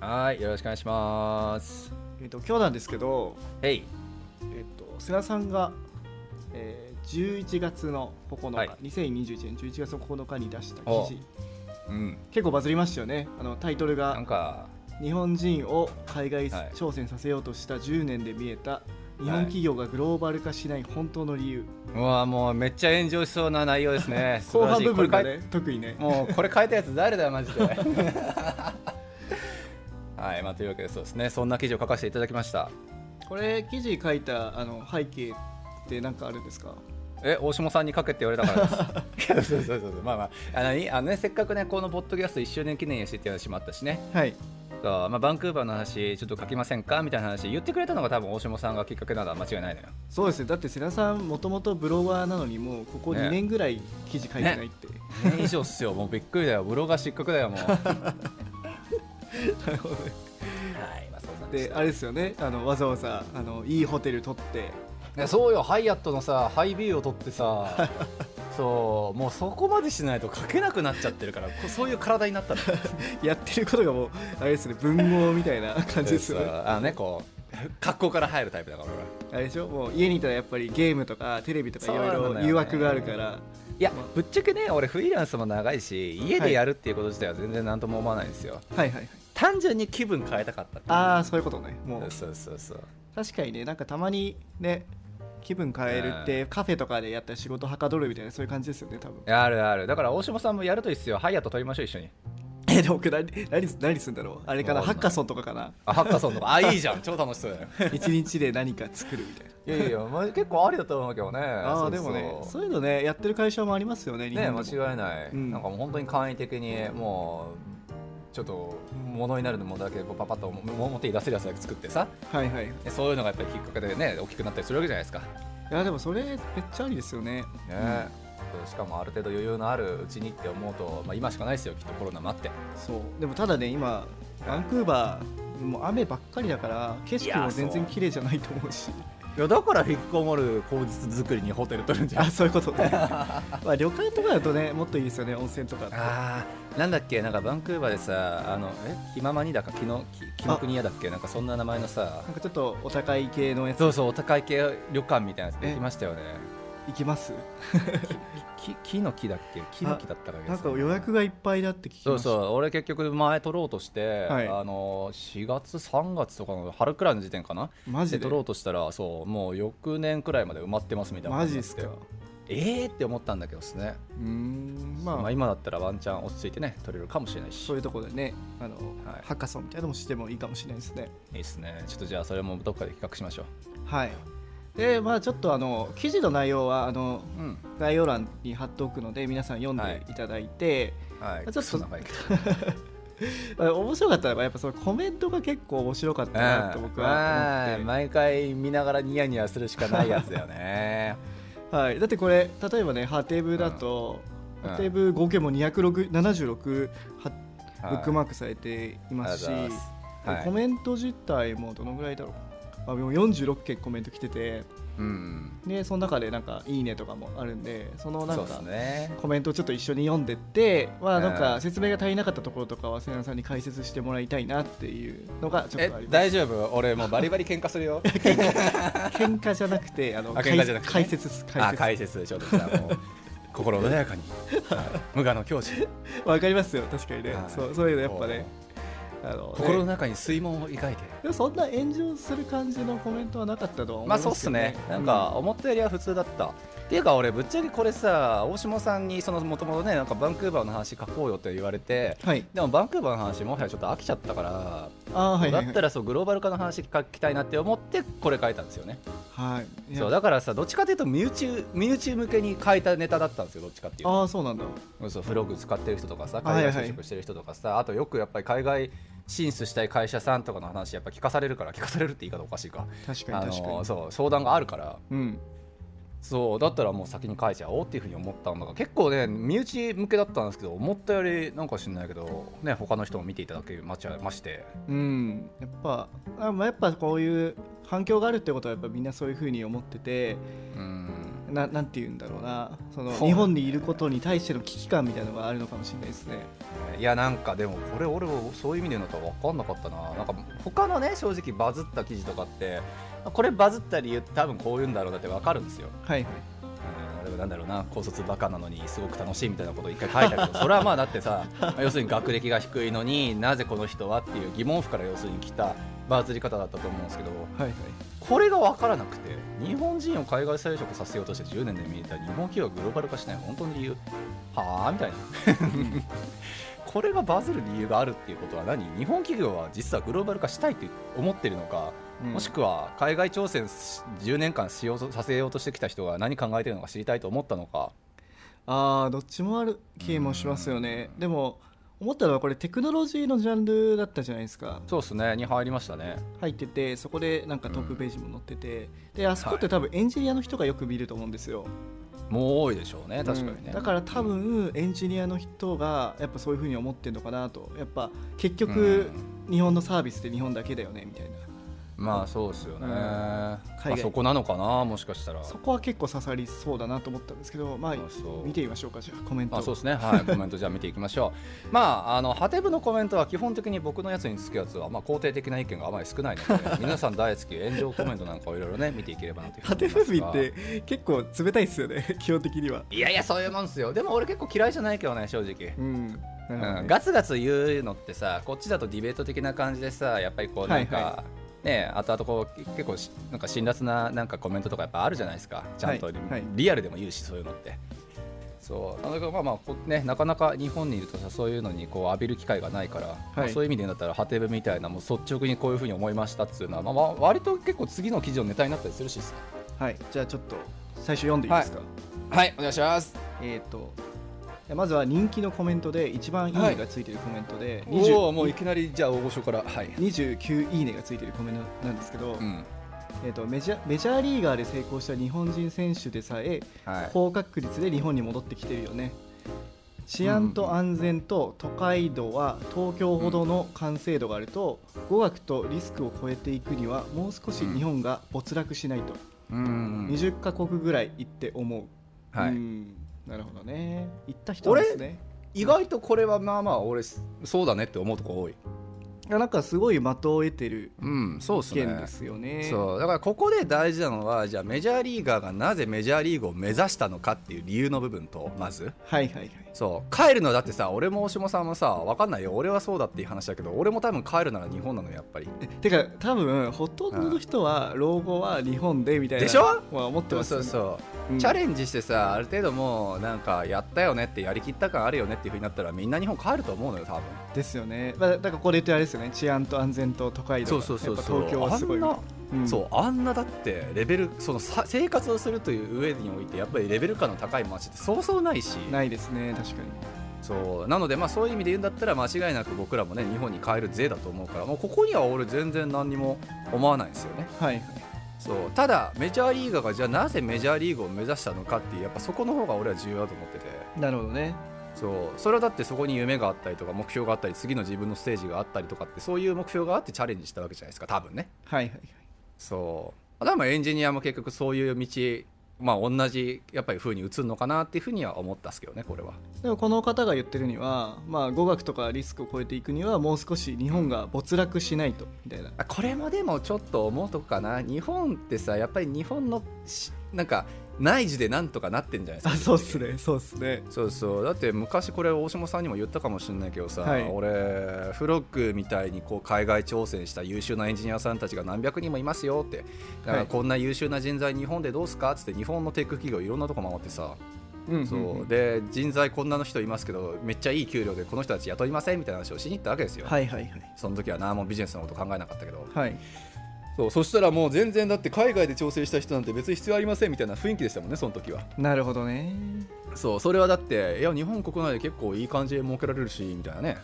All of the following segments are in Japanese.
はいよろしくお願いします。う、えー、と今日なんですけど、へい。えー、と瀬名さんが、えー、11月の9日、はい。2021年11月の9日に出した記お。事うん。結構バズりましたよね。あのタイトルなんがか「日本人を海外はい。挑戦させようとした10年で見えた日本企業がグローバル化しない本当の理由」うわもうめっちゃ炎上しそうな内容ですね。後半部分がね特にね。もうこれ書いたやつ誰だよマジで はいまあというわけでそうですね。そんな記事を書かせていただきました。これ記事書いたあの背景って何かあるんですか？え大下さんに書けって言われたからです。そうそうそうそう。まあまああのいあの、ね、せっかくねこのポッドキャスト1周年記念やしっていう話もあったしね。はい。そうまあ、バンクーバーの話ちょっと書きませんかみたいな話言ってくれたのが多分大下さんがきっかけなのは間違いないのよ。そうですね。だって瀬名さんもともとブロガーなのにもうここね。2年ぐらい記事書いてないって、年以上っすよ。もうびっくりだよ。ブロガー失格だよもう。は い なるほどね。まあそんなんでしでた。あれですよね。あのわざわざあのいいホテル取って。いやそうよ。ハイアットのさハイビューを取ってさ そうもうそこまでしないと書けなくなっちゃってるからこそういう体になったの。やってることがもうあれですね文豪みたいな感じですよそうねあのねこう格好から入るタイプだから俺は。あれでしょ？もう家にいたらやっぱりゲームとかテレビとかいそうなんだよね。ろいろ誘惑があるから。いやぶっちゃけね俺フリーランスも長いし家でやるっていうこと自体は全然何とも思わないんですよ、はいはいはい単純に気分変えたかったああそういうことね。もう。そうそうそう。確かにねなんかたまにね気分変えるってカフェとかでやったら仕事はかどるみたいなそういう感じですよね多分。あるある。だから大島さんもやるといいっすよ。ハイアット取りましょう一緒に。えでも僕何何何するんだろう？あれかなハッカソンとかかな？あハッカソンとか。あいいじゃん。超楽しそうだよ。一日で何か作るみたいな。いやいや、まあ、結構ありだと思うけどね。ああでもねそういうのねやってる会社もありますよね日ね間違いない、うん。なんかもう本当に簡易的にもうちょっと物になるものだけこうパパッと表に出せるやつだけ作ってさ。はいはい。そういうのがやっぱりきっかけでね大きくなったりするわけじゃないですか、ねやでもそれめっちゃありですよね。そうしかもある程度余裕のあるうちにって思うと、まあ、今しかないですよ。きっとコロナもあって。そう。でもただね今バンクーバーもう雨ばっかりだから景色も全然綺麗じゃないと思うしいやだから引きこもる口実作りにホテル取るんじゃん。あそういうことね。まあ旅館とかだとねもっといいですよね温泉とかあーなんだっけなんかバンクーバーでさあのえ気ままにだか気の気気の国屋だっけなんかそんな名前のさ。なんかちょっとお高い系のやつ。そうそうお高い系旅館みたいなやつできましたよね行きます？木木の木だっけ？木の木だったらな。んか予約がいっぱいだって聞きそうそう。俺結局前取ろうとして、はい。あの4月3月とかの春くらいの時点かな？マジで？で取ろうとしたらそうもう翌年くらいまで埋まってますみたいなマジっすか感になってえーって思ったんだけどですね、うーんまあ。まあ今だったらワンチャン落ち着いてね取れるかもしれないし。そういうところでねあの、はい。ハッカソンみたいなのもしてもいいかもしれないですね。いいですね。ちょっとじゃあそれもどっかで企画しましょはいでまあちょっとあの記事の内容はあのううん。概要欄に貼っておくので皆さん読んでいただいて、はい。ちょっと 面白かったのはやっぱそのコメントが結構面白かったなって僕は思って、うん毎回見ながらニヤニヤするしかないやつだよね。はい、だってこれ例えばねハテブだと、うん。ハテブ合計も276ははい。ブックマークされていますし、コメント自体もどのぐらいだろう？あでも46件コメント来ててうん。でその中でなんか「いいね」とかもあるんでそのなんかコメントをちょっと一緒に読んでって、まあ、なんうかん説明が足りなかったところとかは瀬名さんに解説してもらいたいなっていうのがちょっえとあります。大丈夫？俺もうバリバリ喧嘩するよ。喧嘩じゃなくてあのあ喧嘩じゃなくてね。解説です解あ説解説ちょっと心穏やかに、はい。無我の境地 わかりますよ確かにね、はい。そうそういうのやっぱねあの心のね中に水門を描いて。そんな炎上する感じのコメントはなかったとは思いまあますけどそうっすね。なんか思ったよりは普通だった、っていうか俺ぶっちゃけこれさ大島さんにそのもともとねなんかバンクーバーの話書こうよって言われてはい。でもバンクーバーの話もはやちょっと飽きちゃったから、あーはいはい。はいだったらそうグローバル化の話書きたいなって思ってこれ書いたんですよね。はい。そうだからさどっちかというと身内身内向けに書いたネタだったんですよどっちかっていうと。ああそうなんだそうフログ使ってる人とかさはいはい海外就職してる人とかさ、あとよくやっぱり海外進出したい会社さんとかの話やっぱ聞かされるから聞かされるって言い方おかしいか。確かあに確かに。のそう相談があるから。うん。そうだったらもう先に書いちゃおうっていうふうに思ったんだが結構ね身内向けだったんですけど思ったよりなんか知んないけどね他の人も見ていただけまちゃまして。うん。やっぱあ、まあ、やっぱこういう反響があるってことはやっぱみんなそういうふうに思っててうんななんて言うんだろうな。その日本にいることに対しての危機感みたいなのがあるのかもしれないですね。いやなんかでもこれ俺はそういう意味で言うのとは分かんなかったな。なんか他のね正直バズった記事とかってこれバズった理由って多分こういうんだろうなって分かるんですよ。はい。はいうん。俺はなんだろうな。高卒バカなのにすごく楽しいみたいなことを一回書いたけどそれはまあだってさまあ要するに学歴が低いのになぜこの人はっていう疑問符から要するに来たバズり方だったと思うんですけどはいはい。これが分からなくて日本人を海外再職させようとして10年で見えた日本企業がグローバル化しない本当に理由はあ？みたいな。これがバズる理由があるっていうことは何？日本企業は実はグローバル化したいって思ってるのか、うん。もしくは海外挑戦し10年間しようとさせようとしてきた人が何考えてるのか知りたいと思ったのか。ああどっちもある気もしますよね。でも思ったのはこれテクノロジーのジャンルだったじゃないですか。そうですね。に入りましたね。入っててそこでなんかトップページも載ってて、であそこって多分エンジニアの人がよく見ると思うんですよ、もう多いでしょうね確かにね、うんだから多分エンジニアの人がやっぱそういうふうに思ってるのかなと。やっぱ結局日本のサービスって日本だけだよねみたいなまあそうですよね、うん。そこなのかなもしかしたら。そこは結構刺さりそうだなと思ったんですけどまあ見てみましょうかじゃあコメント。あそうですね、はい、コメントじゃあ見ていきましょう。まあ、あのハテブのコメントは基本的に僕のやつにつくやつは、まあ、肯定的な意見があまり少ないので、皆さん大好き炎上コメントなんかをいろいろね、見ていければなというハテに思いますが。フビって結構冷たいですよね 基本的には。いやいや、そういうもんですよ。でも俺結構嫌いじゃないけどね、正直。うん。うん、ガツガツ言うのってさこっちだとディベート的な感じでさやっぱりこうなんか、はいはね後々こう結構しなんか辛辣ななんかコメントとかやっぱあるじゃないですか。ちゃんとリ,、はいはい。リアルでも言うしそういうのって。そう。だからまあまあこねなかなか日本にいるとさそういうのにこう浴びる機会がないから、まあそういう意味でだったらハテブみたいなもう率直にこういうふうに思いましたっていうのは、まあ、まあ割と結構次の記事のネタになったりするしはい。じゃあちょっと最初読んでいいですか、はい。お願いします。えっ、とまずは人気のコメントで一番いいねがついてるコメントで、おおもういきなりじゃあ大御所からはい、29いいねがついてるコメントなんですけど、うん。えー、とメジャメジャーリーガーで成功した日本人選手でさえはい、高確率で日本に戻ってきてるよね。治安と安全と都会度は東京ほどの完成度があると語学とリスクを超えていくにはもう少し日本が没落しないと、うんうん20カ国ぐらい行って思う、はい。うんなるほどね。行った人ですね。意外とこれはまあまあ俺そうだねって思うとこ多い。なんかすごい的を得てるうんそうっすね。意見ですよね。そう。だからここで大事なのはじゃあメジャーリーガーがなぜメジャーリーグを目指したのかっていう理由の部分とまず。はいはいはいそう帰るのだってさ俺も大下さんもさ分かんないよ。俺はそうだっていう話だけど俺も多分帰るなら日本なのよやっぱり。てか多分ほとんどの人は老後は日本でみたいなでしょ？は思ってますそうそう、う。ん。チャレンジしてさある程度もうなんかやったよねってやりきった感あるよねっていうふうになったらみんな日本帰ると思うのよ多分。ですよね、まあ、だからこれ言ってあれですよね。治安と安全と都会度がそうそうそうそう。東京はすごいあんなうん。そうあんなだってレベルそのさ生活をするという上においてやっぱりレベル感の高い街ってそうそうないし。ないですね確かに。そう。なのでまあそういう意味で言うんだったら間違いなく僕らもね日本に帰る税だと思うからもうここには俺全然何にも思わないんですよね。はいはい。そう。ただメジャーリーガーがじゃあなぜメジャーリーグを目指したのかっていうやっぱそこの方が俺は重要だと思ってて。なるほどね。そう。それはだってそこに夢があったりとか目標があったり次の自分のステージがあったりとかってそういう目標があってチャレンジしたわけじゃないですか多分ね。はいはいはいそう。だかエンジニアも結局そういう道まあ同じやっぱり風に移るのかなっていうふうには思ったんですけどねこれは。でもこの方が言ってるには、まあ、語学とかリスクを超えていくにはもう少し日本が没落しないとみたいな。あこれもでもちょっと思うとこかな。日本ってさやっぱり日本のしなんか内需でなんとかなってんじゃないですか。あそうっすね。そうっすね。そうそう。だって昔これ大下さんにも言ったかもしれないけどさ、はい。俺フロッグみたいにこう海外挑戦した優秀なエンジニアさんたちが何百人もいますよって。だからこんな優秀な人材日本でどうすかっつって日本のテック企業いろんなとこ回ってさ、うんそう。で人材こんなの人いますけどめっちゃいい給料でこの人たち雇いませんみたいな話をしに行ったわけですよ、はいはいはい。その時は何もビジネスのこと考えなかったけど。はいそうそしたらもう全然だって海外で調整した人なんて別に必要ありませんみたいな雰囲気でしたもんねその時は。なるほどね。そうそれはだっていや日本国内で結構いい感じで儲けられるしみたいなね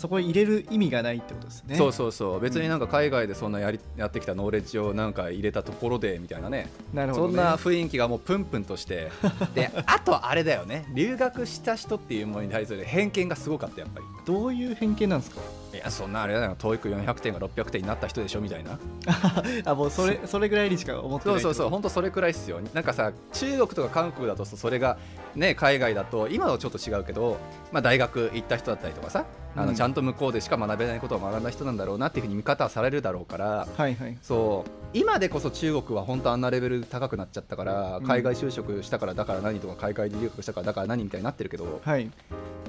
そこに入れる意味がないってことですね。そうそうそう。別になんか海外でそんなやりやってきたノーレッジをなんか入れたところでみたいなね。なるほど、ね、そんな雰囲気がもうプンプンとして。であとあれだよね。留学した人っていうものに対する偏見がすごかったやっぱり。どういう偏見なんですか？いやそんなあれだよ。TOEIC400 点が600点になった人でしょみたいな。あもうそれそれぐらいにしか思ってないそうそうそう。本当それくらいっすよ。なんかさ中国とか韓国だとそれがね海外だと今はちょっと違うけど、まあ、大学行った人だったりとかさあの、ちゃんと向こうでしか学べないことを学んだ人なんだろうなっていうふうに見方はされるだろうから、はいはい、そう。今でこそ中国は本当あんなレベル高くなっちゃったから海外就職したからだから何とか海外留学したからだから何みたいになってるけど、はい、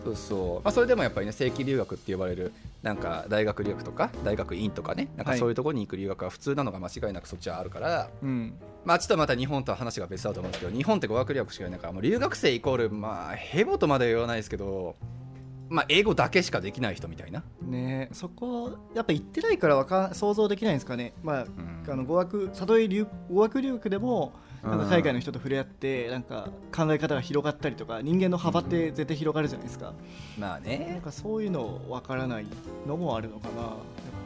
そうそう、まあ、それでもやっぱりね正規留学って呼ばれるなんか大学留学とか大学院とかねなんかそういうところに行く留学は普通なのが間違いなくそっちはあるから、うん、まあちょっとまた日本とは話が別だと思うんですけど日本って語学留学しかいないからもう留学生イコールまあヘボとまでは言わないですけどまあ、英語だけしかできない人みたいな。ねそこやっぱ行ってないからわか想像できないんですかね、まあ、うん、あの語学里井語学留学でもなんか海外の人と触れ合ってなんか考え方が広がったりとか人間の幅って絶対広がるじゃないですか、うん、まあね。なんかそういうのわからないのもあるのかな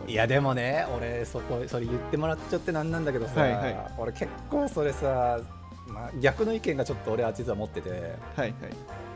いやでもね俺そこそれ言ってもらっちゃってなんなんだけどさ、はいはい、俺結構それさ、まあ、逆の意見がちょっと俺は実は持ってて、はいは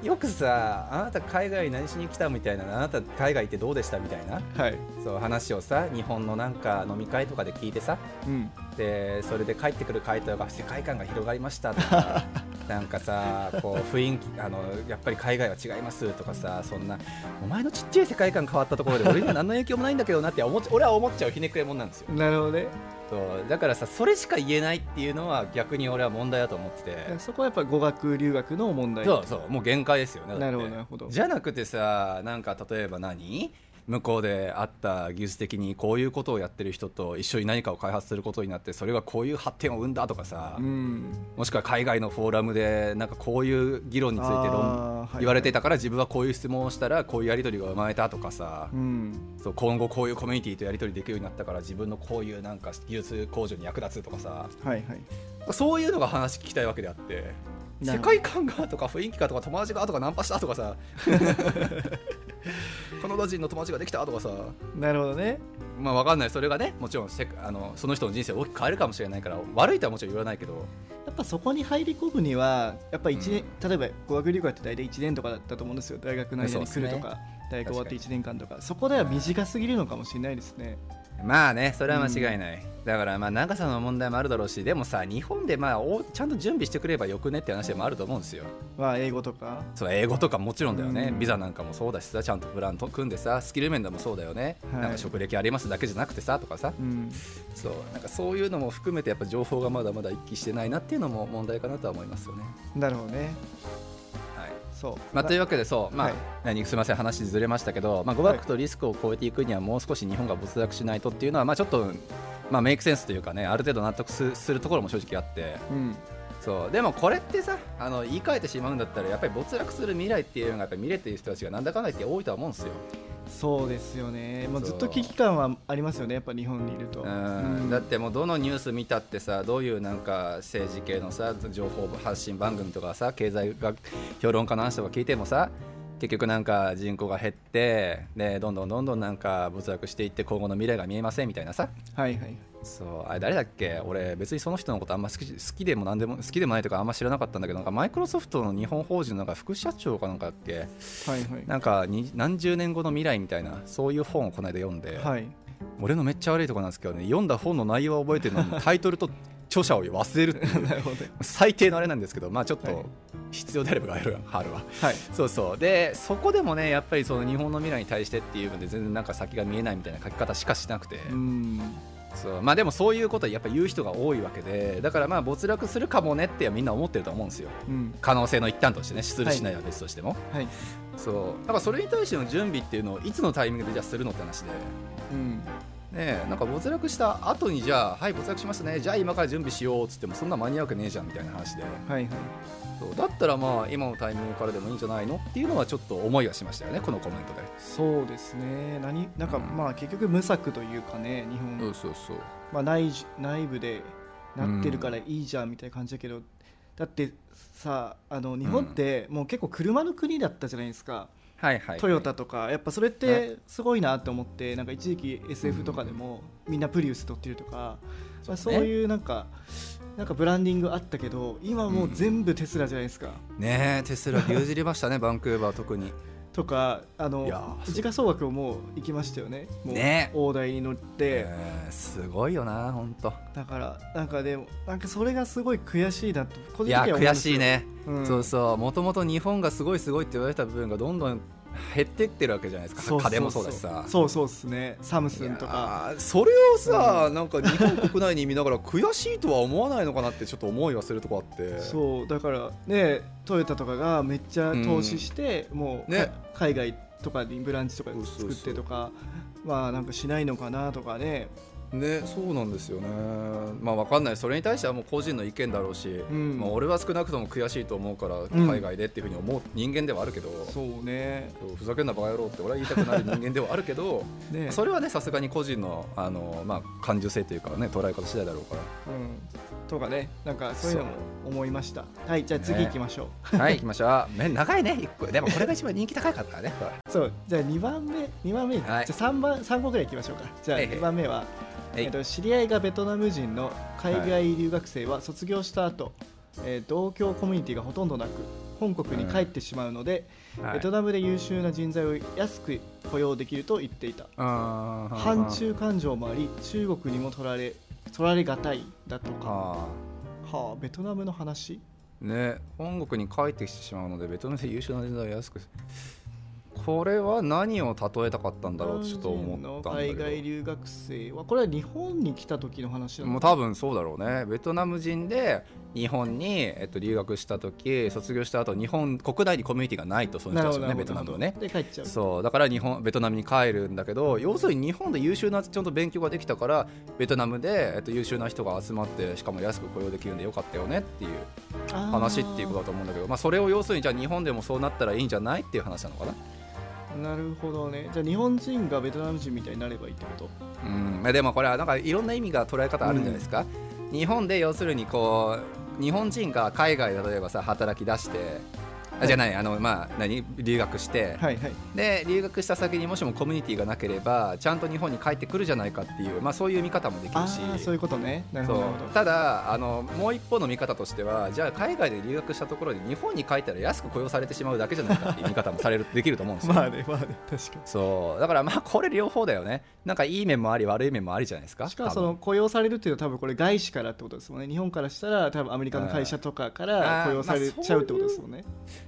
い、よくさあなた海外何しに来たみたいなあなた海外ってどうでしたみたいな、はい、そう話をさ日本のなんか飲み会とかで聞いてさ、うん、でそれで帰ってくる回答が世界観が広がりましたとか なんかさこう雰囲気あのやっぱり海外は違いますとかさそんなお前のちっちゃい世界観変わったところで俺には何の影響もないんだけどなって思俺は思っちゃうひねくれもんなんですよ。なるほどねそうだからさそれしか言えないっていうのは逆に俺は問題だと思ってて。そこはやっぱ語学留学の問題そうそうもう限界ですよねなるほどなるほど。じゃなくてさなんか例えば何？向こうであった技術的にこういうことをやってる人と一緒に何かを開発することになってそれがこういう発展を生んだとかさ、うん、もしくは海外のフォーラムでなんかこういう議論について論言われていたから自分はこういう質問をしたらこういうやり取りが生まれたとかさ、うん、そう今後こういうコミュニティとやり取りできるようになったから自分のこういうなんか技術向上に役立つとかさ、はいはい、そういうのが話聞きたいわけであって。世界観がとか雰囲気がとか友達がとかナンパしたとかさ カナダ人の友達ができたとかさ。なるほどね。まあ分かんない。それがねもちろんせあのその人の人生を大きく変えるかもしれないから悪いとはもちろん言わないけど。やっぱそこに入り込むにはやっぱ1年、うん、例えば語学留学って大体1年とかだったと思うんですよ。大学の間に来るとか、ね、大学終わって1年間とか。そこでは短すぎるのかもしれないですね、まあねそれは間違いない、うん、だからまあ長さの問題もあるだろうしでもさ日本でまあおちゃんと準備してくればよくねって話でもあると思うんですよ。まあ英語とか。そう英語とかもちろんだよね、うん、ビザなんかもそうだしさちゃんとプランと組んでさスキル面でもそうだよね、はい、なんか職歴ありますだけじゃなくてさとかさ、うん、そうなんかそういうのも含めてやっぱ情報がまだまだ一気してないなっていうのも問題かなとは思いますよね。なるほどねまあ、というわけでそう、まあ、はい、何すみません話ずれましたけど、まあ、語学とリスクを超えていくにはもう少し日本が没落しないとっていうのは、まあ、ちょっと、まあ、メイクセンスというかねある程度納得するところも正直あって、うん、そう。でもこれってさあの言い換えてしまうんだったらやっぱり没落する未来っていうのがやっぱり見れている人たちがなんだかんだ言って多いとは思うんですよ。そうですよね、もうずっと危機感はありますよね、やっぱ日本にいると。うん、だってもうどのニュース見たってさ、どういうなんか政治系のさ情報発信番組とかさ、経済学評論家の話とか聞いてもさ、結局なんか人口が減ってでどんどんどんどんなんか没落していって今後の未来が見えませんみたいなさ。はいはい。そうあれ誰だっけ？俺別にその人のことあんま好き好きでも何でも好きでもないとかあんま知らなかったんだけどなんかマイクロソフトの日本法人のなんか副社長かなんかだっけ、はいはい、なんかに何十年後の未来みたいなそういう本をこの間読んで、はい、俺のめっちゃ悪いところなんですけどね読んだ本の内容は覚えてるのにタイトルと著者を忘れるっていう。最低のあれなんですけど、まあ、ちょっと必要であればやるはるわ、は。い、そうそう。でそこでもねやっぱりその日本の未来に対してっていうので全然なんか先が見えないみたいな書き方しかしなくて。そう。まあ、でもそういうことはやっぱ言う人が多いわけでだからまあ没落するかもねってみんな思ってると思うんですよ、うん、可能性の一端としてねするしないは別としても、はい、そう。だからそれに対しての準備っていうのをいつのタイミングでじゃあするのって話で、うん、ねなんか没落した後にじゃあはい没落しましたね。じゃあ今から準備しようっつってもそんな間に合うわけねえじゃんみたいな話で、はいはい、そうだったらまあ今のタイミングからでもいいんじゃないのっていうのはちょっと思いはしましたよねこのコメントで。そうですね。何なんかまあ結局無策というかね日本。そうそうそう、まあ、内内部でなってるからいいじゃんみたいな感じだけど、うん、だってさあの日本ってもう結構車の国だったじゃないですか、はいはいトヨタとかやっぱそれってすごいなって思ってなんか一時期 SF とかでもみんなプリウス取ってるとか、まあ、そういうなんかなんかブランディングあったけど今もう全部テスラじゃないですか。ねえテスラ牛耳りましたねバンクーバー特にとかあの時価総額をもう行きましたよね。もうね。大台に乗って、えーすごいよな本当だからなんかでもなんかそれがすごい悔しいなと個人的いやには悔しい、ね、うん。そうそう。もともと日本がすごいすごいって言われた部分がどんどん減ってってるわけじゃないですか。そうそう家電もそうだしさ。そうそうですね。サムスンとか。それをさ、なんか日本国内に見ながら悔しいとは思わないのかなってちょっと思いはするとこあって。そうだからねトヨタとかがめっちゃ投資して、もう、ね。か海外とかにブランチとか作ってとかまあなんかしないのかなとかねねそうなんですよね。まあわかんない。それに対してはもう個人の意見だろうし、ん。まあ、俺は少なくとも悔しいと思うからん。海外でっていうふうに思う人間ではあるけど、そうね。そうふざけんなバカ野郎って俺は言いたくなる人間ではあるけど ね。それはねさすがに個人のあの、まあ、感受性というかね捉え方次第だろうから。うん。とかね。なんかそういうのも思いました。はいじゃあ次行きましょう、はい 行きましょう。め長いね一個。でもこれが一番人気高かったからね。そう。じゃあ2番目2番目、はい。じゃあ3番三個ぐらい行きましょうか。じゃあはいはい。2番目は、はいえっと知り合いがベトナム人の海外留学生は卒業した後、えー同郷コミュニティがほとんどなく本国に帰ってしまうので、はい。ベトナムで優秀な人材を安く雇用できると言っていた。あー反中感情もあり中国にも取られ取られがたいだとか。はあ。あベトナムの話？ーね本国に帰ってきてしまうのでベトナムで優秀な人材を安くこれは何を例えたかったんだろうってちょっと思ったんだけ海外ど留学生はこれは日本に来た時の話なのもう多分そうだろうね。ベトナム人で日本に、えっと、留学した時卒業した後日本国内にコミュニティがないとそういう人たちはねベトナムはね。で帰っちゃう。そうだから日本ベトナムに帰るんだけど要するに日本で優秀なちゃんと勉強ができたからベトナムで、えっと、優秀な人が集まってしかも安く雇用できるんでよかったよねっていう話っていうことだと思うんだけどまあ、それを要するにじゃあ日本でもそうなったらいいんじゃないっていう話なのかな？なるほどね。じゃあ日本人がベトナム人みたいになればいいってこと？うん。まあでもこれはなんかいろんな意味が捉え方あるんじゃないですか、日本で要するにこう日本人が海外で例えばさ働き出してあじゃないあのまあ何？留学して、はいはい。で留学した先にもしもコミュニティがなければちゃんと日本に帰ってくるじゃないかっていう、まあ、そういう見方もできあるし。あそういうことね。ただあのもう一方の見方としてはじゃあ海外で留学したところで日本に帰ったら安く雇用されてしまうだけじゃないかっていう見方もされるできると思うんですよ。まあねまあね確かそう。だからまあこれ両方だよね。なんかいい面もあり悪い面もありじゃないですかにしかもその雇用されるっていうのは多分これ外資からってことですもんね。日本からしたら多分アメリカの会社とかから雇用されまあちゃうってことですもんね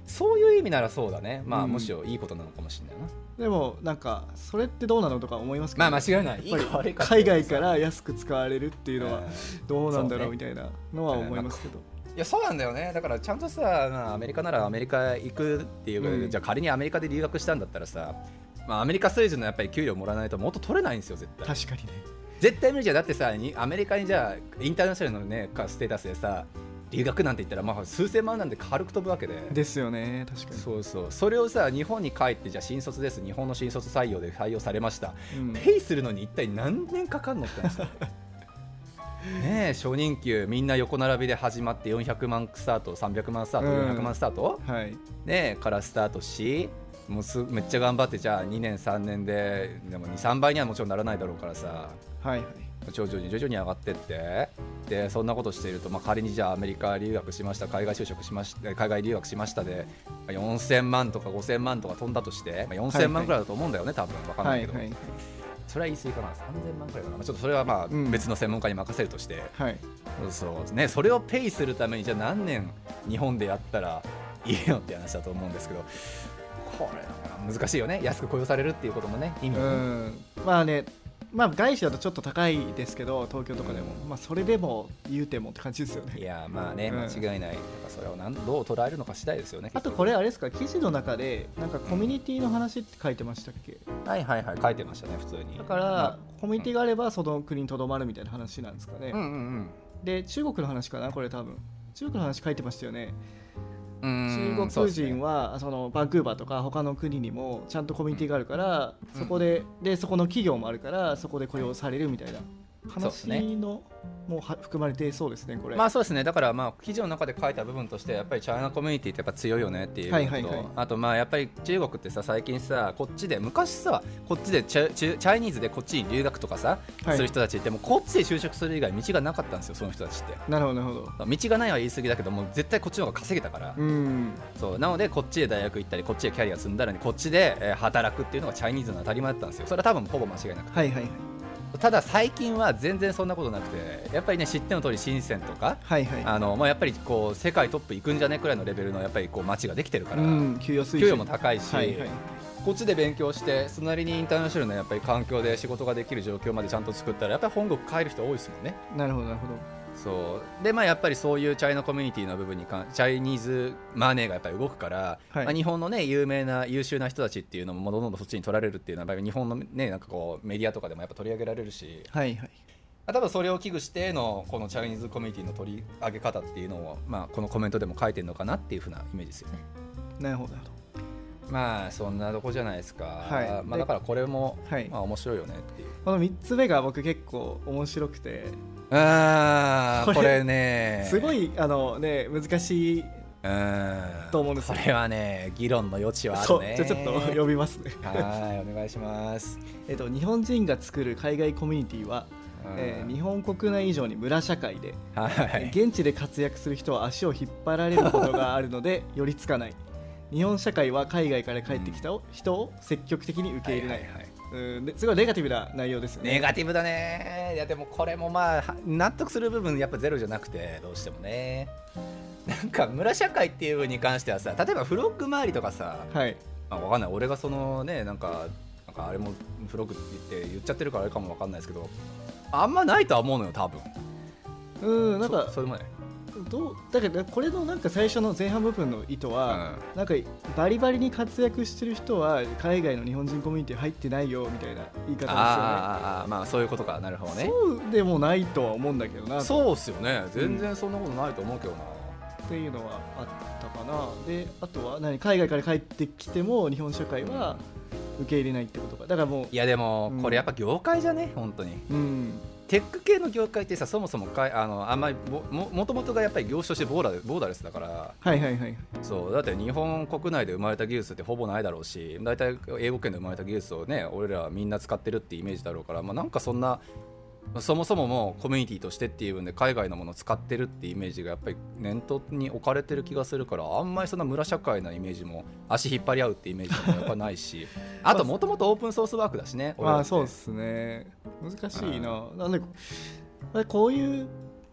そういう意味ならそうだね。まあ、うんむしろいいことなのかもしれないな。でもなんかそれってどうなのとか思いますけどまあ間違いない。海外から安く使われるっていうのはうんどうなんだろそうみたいなのは思いますけど。いやそうなんだよね。だからちゃんとさ、まあ、アメリカならアメリカ行くっていう、うん。じゃあ仮にアメリカで留学したんだったらさ、まあ、アメリカ水準のやっぱり給料もらわないともっと取れないんですよ絶対。確かにね。絶対無理じゃん。だってさにアメリカにじゃあインターナショナルのねかステータスでさ留学なんて言ったらまあ数千万なんで軽く飛ぶわけで。ですよね確かに。そうそう。それをさ日本に帰ってじゃあ新卒です。日本の新卒採用で採用されました、うん。ペイするのに一体何年かかんのって ねえ初任給みんな横並びで始まって400万スタート300万スタート、うん。400万スタート、はい。ねえからスタートしもうすめっちゃ頑張ってじゃあ2年3年ででも23倍にはもちろんならないだろうからさ。はいはい。徐々に徐々に上がってってでそんなことしていると、まあ、仮にじゃあアメリカ留学しました海外就職しました海外留学しましたでまあ4000万とか5000万とか飛んだとして、まあ、4000万くらいだと思うんだよね、多分分かんなけど、はいいはい。それは言い過ぎかな。3000万くらいかな、まあ、ちょっとそれはまあうん。別の専門家に任せるとして、はい。そうね、それをペイするためにじゃあ何年日本でやったらいいのって話だと思うんですけど。これは難しいよね。安く雇用されるっていうこともね意味ね。ん。まあねまあ外資だとちょっと高いですけど東京とかでも、まあそれでも言うてもって感じですよね。いやまあねうん。間違いない、だからそれをなんどう捉えるのか次第ですよねあとこれあれですか？記事の中でなんかコミュニティの話って書いてましたっけ？はいはいはい書いてましたね普通に。だから、コミュニティがあればその国にとどまるみたいな話なんですかね、うんうんで中国の話かなこれ多分。中国の話書いてましたよね。うん中国人はそのバンクーバーとか他の国にもちゃんとコミュニティがあるから、そこででそこの企業もあるからそこで雇用されるみたいな話のもは含まれてそうですねこれ。まあそうですね。だからまあ記事の中で書いた部分としてやっぱりチャイナコミュニティってやっぱ強いよねっていうことあとまあやっぱり中国ってさ最近さこっちで昔さこっちでチャチャチャイニーズでこっちに留学とかさ、はい。する人たちってもうこっちで就職する以外道がなかったんですよその人たちって。なるほどなるほど。道がないは言い過ぎだけどもう絶対こっちの方が稼げたから、うん。そう。なのでこっちで大学行ったりこっちでキャリア積んだらこっちでえー働くっていうのがチャイニーズの当たり前だったんですよ。それは多分ほぼ間違いなくて。はいはいはいただ最近は全然そんなことなくてやっぱりね知っての通り深センとかはいはい。あのまあ、やっぱりこう世界トップ行くんじゃねくらいのレベルのやっぱりこう街ができてるから、うん給与水準。給与も高いし、はいはい。こっちで勉強してそれなりにインターナショナルなやっぱり環境で仕事ができる状況までちゃんと作ったらやっぱり本国帰る人多いですもんね。なるほどなるほどそう。でまあやっぱりそういうチャイナコミュニティの部分に関チャイニーズマネーがやっぱり動くから、はい。まあ、日本のね有名な優秀な人たちっていうのもどんどんそっちに取られるっていうのは日本のねなんかこうメディアとかでもやっぱ取り上げられるし。はいはい。多分それを危惧してのこのチャイニーズコミュニティの取り上げ方っていうのを、まあ、このコメントでも書いてるのかなっていうふうなイメージですよね。なるほどまあそんなとこじゃないですか、はい。まあ、でだからこれも、はい。まあ面白いよねっていう。どこの3つ目が僕結構面白くてあーここれれね。すごいあのね難しい。うん。と思うんです。よこれはね議論の余地はあるね。じゃあちょっと読みますね。はいお願いします、えっと日本人が作る海外コミュニティは、うん。えー日本国内以上に村社会で、はい。現地で活躍する人は足を引っ張られることがあるので 寄りつかない。日本社会は海外から帰ってきた人を積極的に受け入れない、はいはいはいうんですごいネガティブな内容ですよね。ネガティブだね。いやでもこれもまあは納得する部分やっぱゼロじゃなくてどうしてもね。なんか村社会っていう部分に関してはさ例えばフロッグ周りとかさ、はい。まあ、わかんない。俺がそのねなんかなんかあれもフロッグって言って言っちゃってるからあれかもわかんないですけどあんまないとは思うのよ多分。うんなんかそそれもねどうだけどこれのなんか最初の前半部分の意図は、なんかバリバリに活躍してる人は海外の日本人コミュニティ入ってないよみたいな言い方ですよね。あーあまあそういうことか。なるほどね。そうでもないとは思うんだけどなそうっすよね。全然そんなことないと思うけどな、っていうのはあったかな。であとは何？海外から帰ってきても日本社会は受け入れないってことか。だからもういやでもうん。これやっぱ業界じゃね？本当に。うんテック系の業界ってさそもそもかいあのあんまりぼももともとがやっぱり業種としてボーダーボーダーレスだから。はいはいはい。そうだって日本国内で生まれた技術ってほぼないだろうし大体英語圏で生まれた技術をね俺らはみんな使ってるってイメージだろうから、まあ、なんかそんなそもそももうコミュニティとしてっていう分で海外のものを使ってるっていうイメージがやっぱり念頭に置かれてる気がするからあんまりそんな村社会なイメージも足引っ張り合うっていうイメージもやっぱないし あともともとオープンソースワークだしねまあそうですね。難しいな。なんであれこういう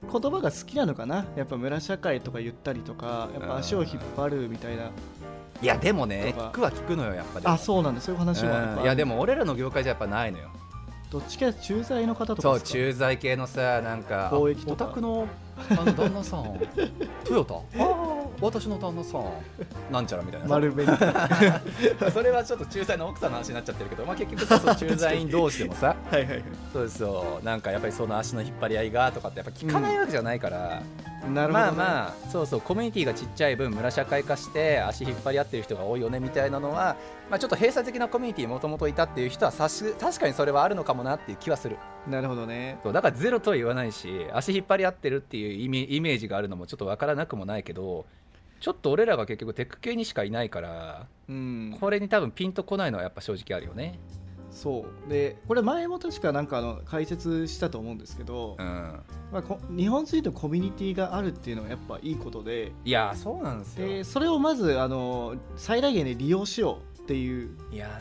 言葉が好きなのかな？やっぱ村社会とか言ったりとかやっぱ足を引っ張るみたいな。いやでもね聞くは聞くのよやっぱりあそうなんだ。そういう話もやっぱうん。いやでも俺らの業界じゃやっぱないのよどっちか駐在の方とかそうですか？駐在系のさなんか貿易とか。お宅のあの旦那さん。トヨタ？ああ私の旦那さんなんちゃらみたいな。さ丸紅。それはちょっと駐在の奥さんの話になっちゃってるけど、まあ、結局さそう駐在員同士でもさ。はいはいはい。そうですよ。なんかやっぱりその足の引っ張り合いがとかってやっぱ聞かないわけじゃないから、なるほど、ね、まあまあそうそう。コミュニティがちっちゃい分村社会化して足引っ張り合ってる人が多いよねみたいなのは、まあ、ちょっと閉鎖的なコミュニティもともといたっていう人はさし確かにそれはあるのかもなっていう気はする。なるほどね。そうだからゼロとは言わないし足引っ張り合ってるっていうイメージがあるのもちょっと分からなくもないけどちょっと俺らが結局テック系にしかいないからうん。これに多分ピンとこないのはやっぱ正直あるよね。そう。でこれ前も確かなんかあの解説したと思うんですけど、うん。まあ、こ日本人のコミュニティがあるっていうのはやっぱいいことで。いやそうなんですよ。でそれをまずあの最大限で利用しようっていう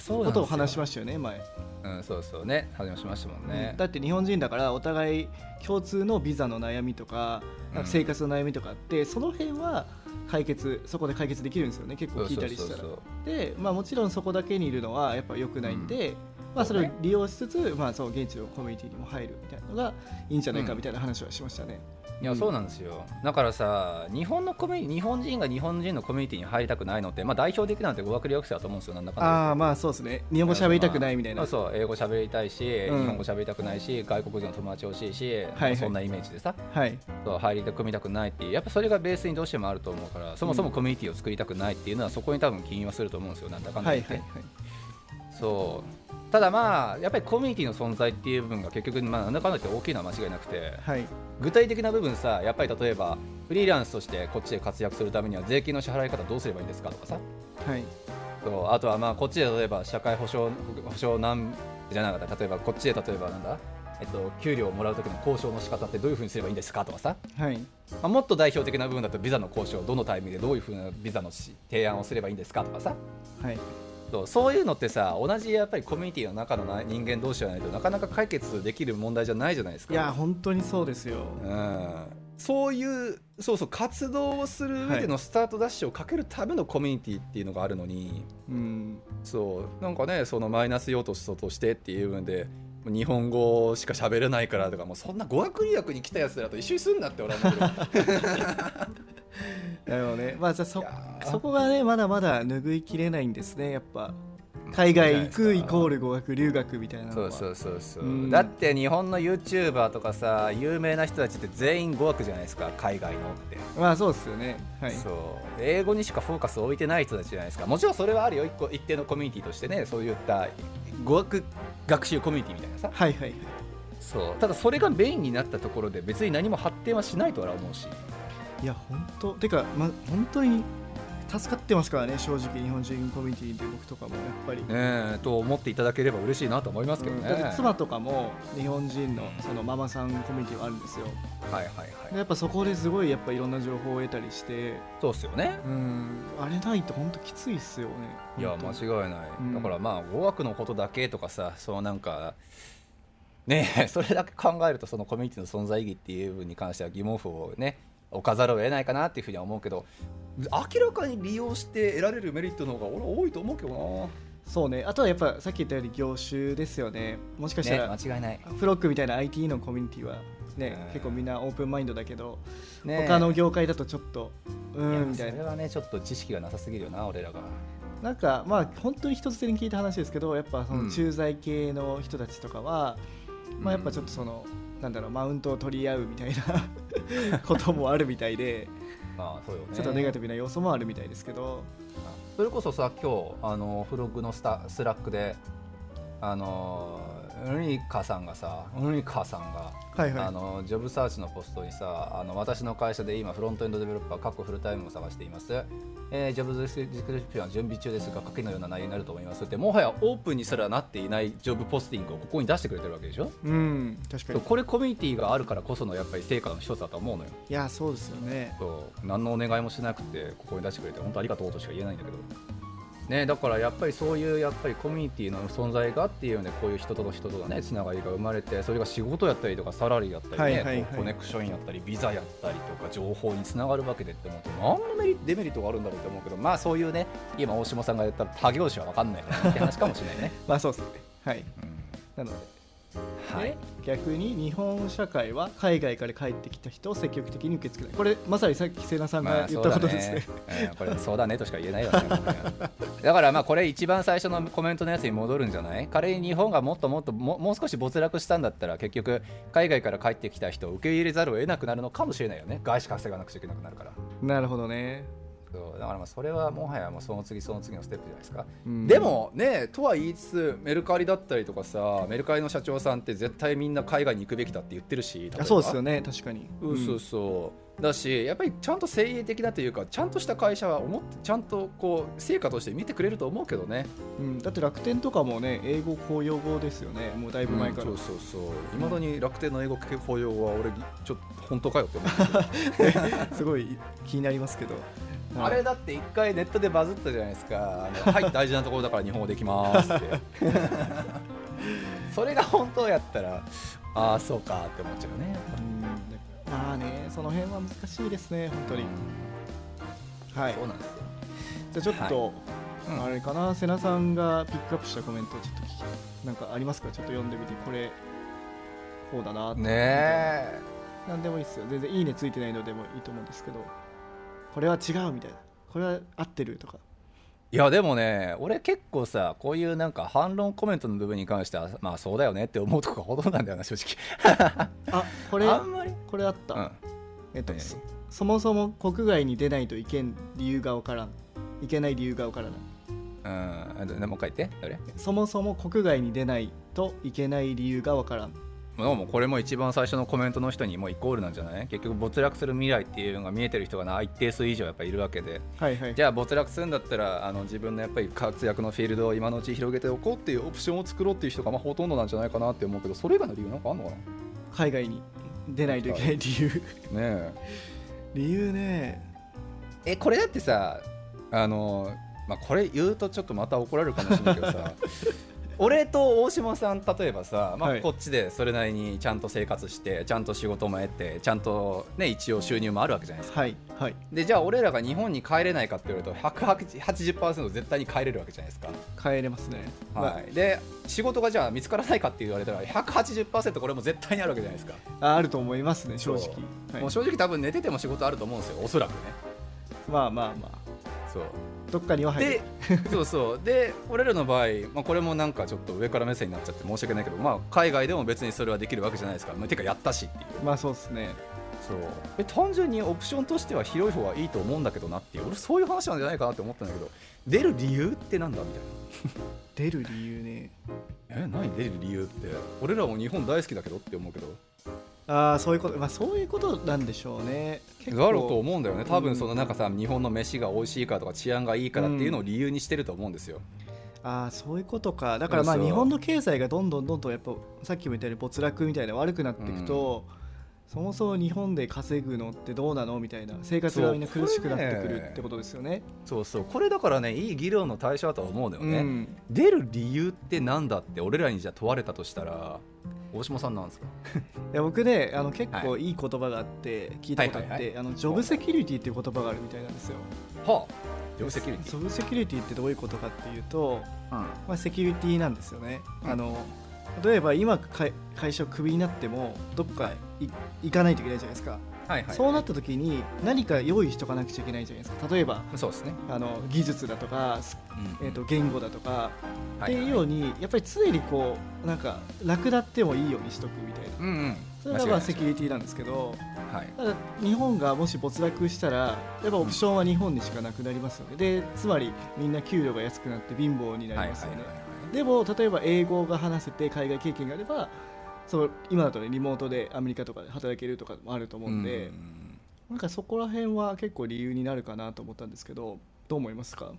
ことを話しましたよね前、うんそうそう。ね話しましたもんね。だって日本人だからお互い共通のビザの悩みとか生活の悩みとかあって、その辺は解決そこで解決できるんですよね。結構聞いたりしたら。で、まあ、もちろんそこだけにいるのはやっぱ良くないんで、まあ、それを利用しつつ、まあ、そう現地のコミュニティにも入るみたいなのがいいんじゃないかみたいな話はしましたね。いやそうなんですよ。だからさ日本のコミュニ日本人が日本人のコミュニティに入りたくないのって、まあ、代表できるなんて語学留学生だと思うんですよなんだかんだああまあそうですね。日本語喋りたくないみたいな、まあそう英語喋りたいし、うん。日本語喋りたくないし外国人の友達欲しいし、はいそんなイメージでさ。はい。そう入りたくみたくないっていうやっぱそれがベースにどうしてもあると思うからそもそもコミュニティを作りたくないっていうのはそこに多分起因はすると思うんですよなんだかんだ言って、はいはいはいそう。ただまあやっぱりコミュニティの存在っていう部分が結局まあなんだかんだ言って大きいのは間違いなくてはい。具体的な部分さやっぱり例えばフリーランスとしてこっちで活躍するためには税金の支払い方どうすればいいんですかとかさ。はい。そう。あとはまあこっちで例えば社会保障保障なんじゃなかった例えばこっちで例えばなんだ？えっと、給料をもらう時の交渉の仕方ってどういうふうにすればいいんですかとかさ、はい。まあ、もっと代表的な部分だとビザの交渉どのタイミングでどういうふうなビザのし提案をすればいいんですかとかさ。はいそうそういうのってさ同じやっぱりコミュニティの中のな人間同士じゃないとなかなか解決できる問題じゃないじゃないですか。いや本当にそうですよ。うん。そういうそうそう活動をする上でのスタートダッシュをかけるためのコミュニティっていうのがあるのに、うん。そう。なんかねそのマイナス要素としてっていう部分で日本語しか喋れないからとかもうそんな語学留学に来たやつらと一緒にすんなって俺は思うけ どだよね。まあじゃあそいやー。そこがねまだまだ拭いきれないんですねやっぱ海外行くイコール語学留学みたいなそうそうそうそう、うん。だって日本の YouTuber とかさ有名な人たちって全員語学じゃないですか海外のって、まあそうですよね。はい。そう。英語にしかフォーカスを置いてない人たちじゃないですか。もちろんそれはあるよ。一個一定のコミュニティとしてねそういった語学学習コミュニティみたいなさ。はいはいはい。そう。ただそれがメインになったところで別に何も発展はしないとは思うし。いや本当。てかま本当に助かってますからね正直日本人コミュニティで僕とかもやっぱり、ねえと思っていただければ嬉しいなと思いますけどね、うん妻とかも日本人のそのママさんコミュニティがあるんですよ。はいはいはい。でやっぱそこですごいやっぱいろんな情報を得たりして。そうっすよね。うん。あれないと本当きついっすよねいや間違いない、うん。だからまあ語学のことだけとかさそのなんかねえそれだけ考えるとそのコミュニティの存在意義っていう部分に関しては疑問符をね置かざるを得ないかなっていうふうには思うけど明らかに利用して得られるメリットの方が俺は多いと思うけどそうね。あとはやっぱさっき言ったように業種ですよね。もしかしたなら、ね間違いない。フロックみたいな IT のコミュニティはね、うん。結構みんなオープンマインドだけど、ね。他の業界だとちょっとうんみたいな。それはねちょっと知識がなさすぎるよな俺らが。なんかまあ本当に一つに聞いた話ですけどやっぱそうん。の駐在系の人たちとかは、まあやっぱちょっとその、なんだろうマウントを取り合うみたいな こともあるみたいで、まあそうよね。ちょっとネガティブな要素もあるみたいですけど。それこそさ今日あのフログのスタスラックであのウニカさんがさウニカさんが、はいはい。あの job search のポストにさあの私の会社で今 frontend developer 括弧フルタイムを探しています、えー job description は準備中ですが下記のような内容になると思います。ってもはやオープンにすらなっていない job posting をここに出してくれてるわけでしょ？うん確かに。これコミュニティがあるからこそのやっぱり成果の一つだと思うのよ。いやそうですよね。そう何のお願いもしなくてここに出してくれて本当ありがとうとしか言えないんだけどね。だからやっぱりそういうやっぱりコミュニティの存在がっていうのでこういう人と人とのねつながりが生まれてそれが仕事やったりとかサラリーやったりね、はいはいコネクションやったりビザやったりとか情報につながるわけでって思うと何のメリデメリットがあるんだろうって思うけどまあそういうね今大島さんが言った他業種は分かんないからって話かもしれないね、まあそうですね。はい。うん。なのではい。で逆に日本社会は海外から帰ってきた人を積極的に受け付けない。これまさにさっき瀬名さんが言ったことですね,、うんこれそうだねとしか言えないよねだからまあこれ一番最初のコメントのやつに戻るんじゃない？仮に日本がもっともっとももう少し没落したんだったら結局海外から帰ってきた人を受け入れざるを得なくなるのかもしれないよね。外資稼がなくちゃいけなくなるから。なるほどね、そうだからまあそれはもはやもうその次その次のステップじゃないですか。うん。でもねとは言いつつメルカリだったりとかさメルカリの社長さんって絶対みんな海外に行くべきだって言ってるしそうですよね確かに。そうそうそう、だしやっぱりちゃんと精鋭的なというかちゃんとした会社は思ってちゃんとこう成果として見てくれると思うけどね。うん。うんだって楽天とかもね英語公用語ですよね。もうだいぶ前から、そうそうそう。いまだに楽天の英語法用は俺ちょっと本当かよって思って すごい気になりますけどあれだって一回ネットでバズったじゃないですか。はい大事なところだから日本語できますって。それが本当やったらああそうかって思っちゃうね。うん。まあねその辺は難しいですね本当に。はい。そうなんですよ。じゃあちょっと、うん。あれかな瀬名さんがピックアップしたコメントちょっと聞きなんかありますか？ちょっと読んでみてこれこうだなって。ねえ。なんでもいいですよ。全然いいねついてないのでもいいと思うんですけどこれは違うみたいな。これは合ってるとか。いやでもね俺結構さこういうなんか反論コメントの部分に関してはまあそうだよねって思うとこがほとんどなんだよな正直。あこれあんまり？これあった、うん。えっと何？そそもそも国外に出ないといけん理由がわからん。いけない理由がわからない。ううんでもう一回言って。そもそも国外に出ないといけない理由がわからんでもこれも一番最初のコメントの人にもうイコールなんじゃない？結局没落する未来っていうのが見えてる人がな一定数以上やっぱいるわけで。はいはい。じゃあ没落するんだったらあの自分のやっぱり活躍のフィールドを今のうち広げておこうっていうオプションを作ろうっていう人がまあほとんどなんじゃないかなって思うけどそれ以外の理由な？んかあんのか海外に出ないといけない理由。なね理由ねえ。えこれだってさあのまあこれ言うとちょっとまた怒られるかもしれないけどさ俺と大島さん例えばさ、まあ、はい。こっちでそれなりにちゃんと生活してちゃんと仕事も得てちゃんとね一応収入もあるわけじゃないですか。はいはい。でじゃあ俺らが日本に帰れないかって言われると180%絶対に帰れるわけじゃないですか、帰れますね、はい、で仕事がじゃあ見つからないかって言われたら180%これも絶対にあるわけじゃないですか、まあ、あると思いますね正直。はい。もう正直多分寝てても仕事あると思うんですよおそらくね。まあまあまあ。そうどっかには入る。でそうそう。で俺らの場合、まあ、これもなんかちょっと上から目線になっちゃって申し訳ないけど、まあ、海外でも別にそれはできるわけじゃないですから、まあ、てかやったしっていう。まあそうですね。そう。え単純にオプションとしては広い方がいいと思うんだけどなっていう。俺そういう話なんじゃないかなって思ったんだけど出る理由ってなんだみたいな。出る理由ね。え何？出る理由って。俺らも日本大好きだけどって思うけどああそういうことまあそういうことなんでしょうね。結があると思うんだよね。多分そのうんなんかさ日本の飯が美味しいからとか治安がいいからっていうのを理由にしてると思うんですよ、ああそういうことか。だからまあ日本の経済がどんどんどんどんやっぱさっきも言ったように没落みたいな悪くなっていくと、そもそも日本で稼ぐのってどうなのみたいな生活がみんな苦しくなってくるってことですよね。そうそう。これだからねいい議論の対象だとは思うのよね、うん。出る理由ってなんだって俺らにじゃ問われたとしたら大島さんなんですか？いや僕ねあの結構いい言葉があって聞いたことあって、ジョブセキュリティっていう言葉があるみたいなんですよ。はあ。ジョブセキュリテジョブセキュリティってどういうことかっていうと、ィ、うん。まあ、セキュリティなんですよね。うん。あの例えば今会会社をクビになってもどっかい行かないといけないじゃないですか、はいはい。そうなった時に何か用意しとかなくちゃいけないじゃないですか。例えばそうですね、あの技術だとか、すうん。えー、と言語だとか、はいっていうようにやっぱり常にこうなんか楽だってもいいようにしとくみたいな。うんうん。それがまあセキュリティなんですけどはい。ただ日本がもし没落したらやっぱオプションは日本にしかなくなりますよね。でつまりみんな給料が安くなって貧乏になりますよね、でも例えば英語が話せて海外経験があればそう今だとねリモートでアメリカとかで働けるとかもあると思うんで、なんかそこら辺は結構理由になるかなと思ったんですけどどう思いますか？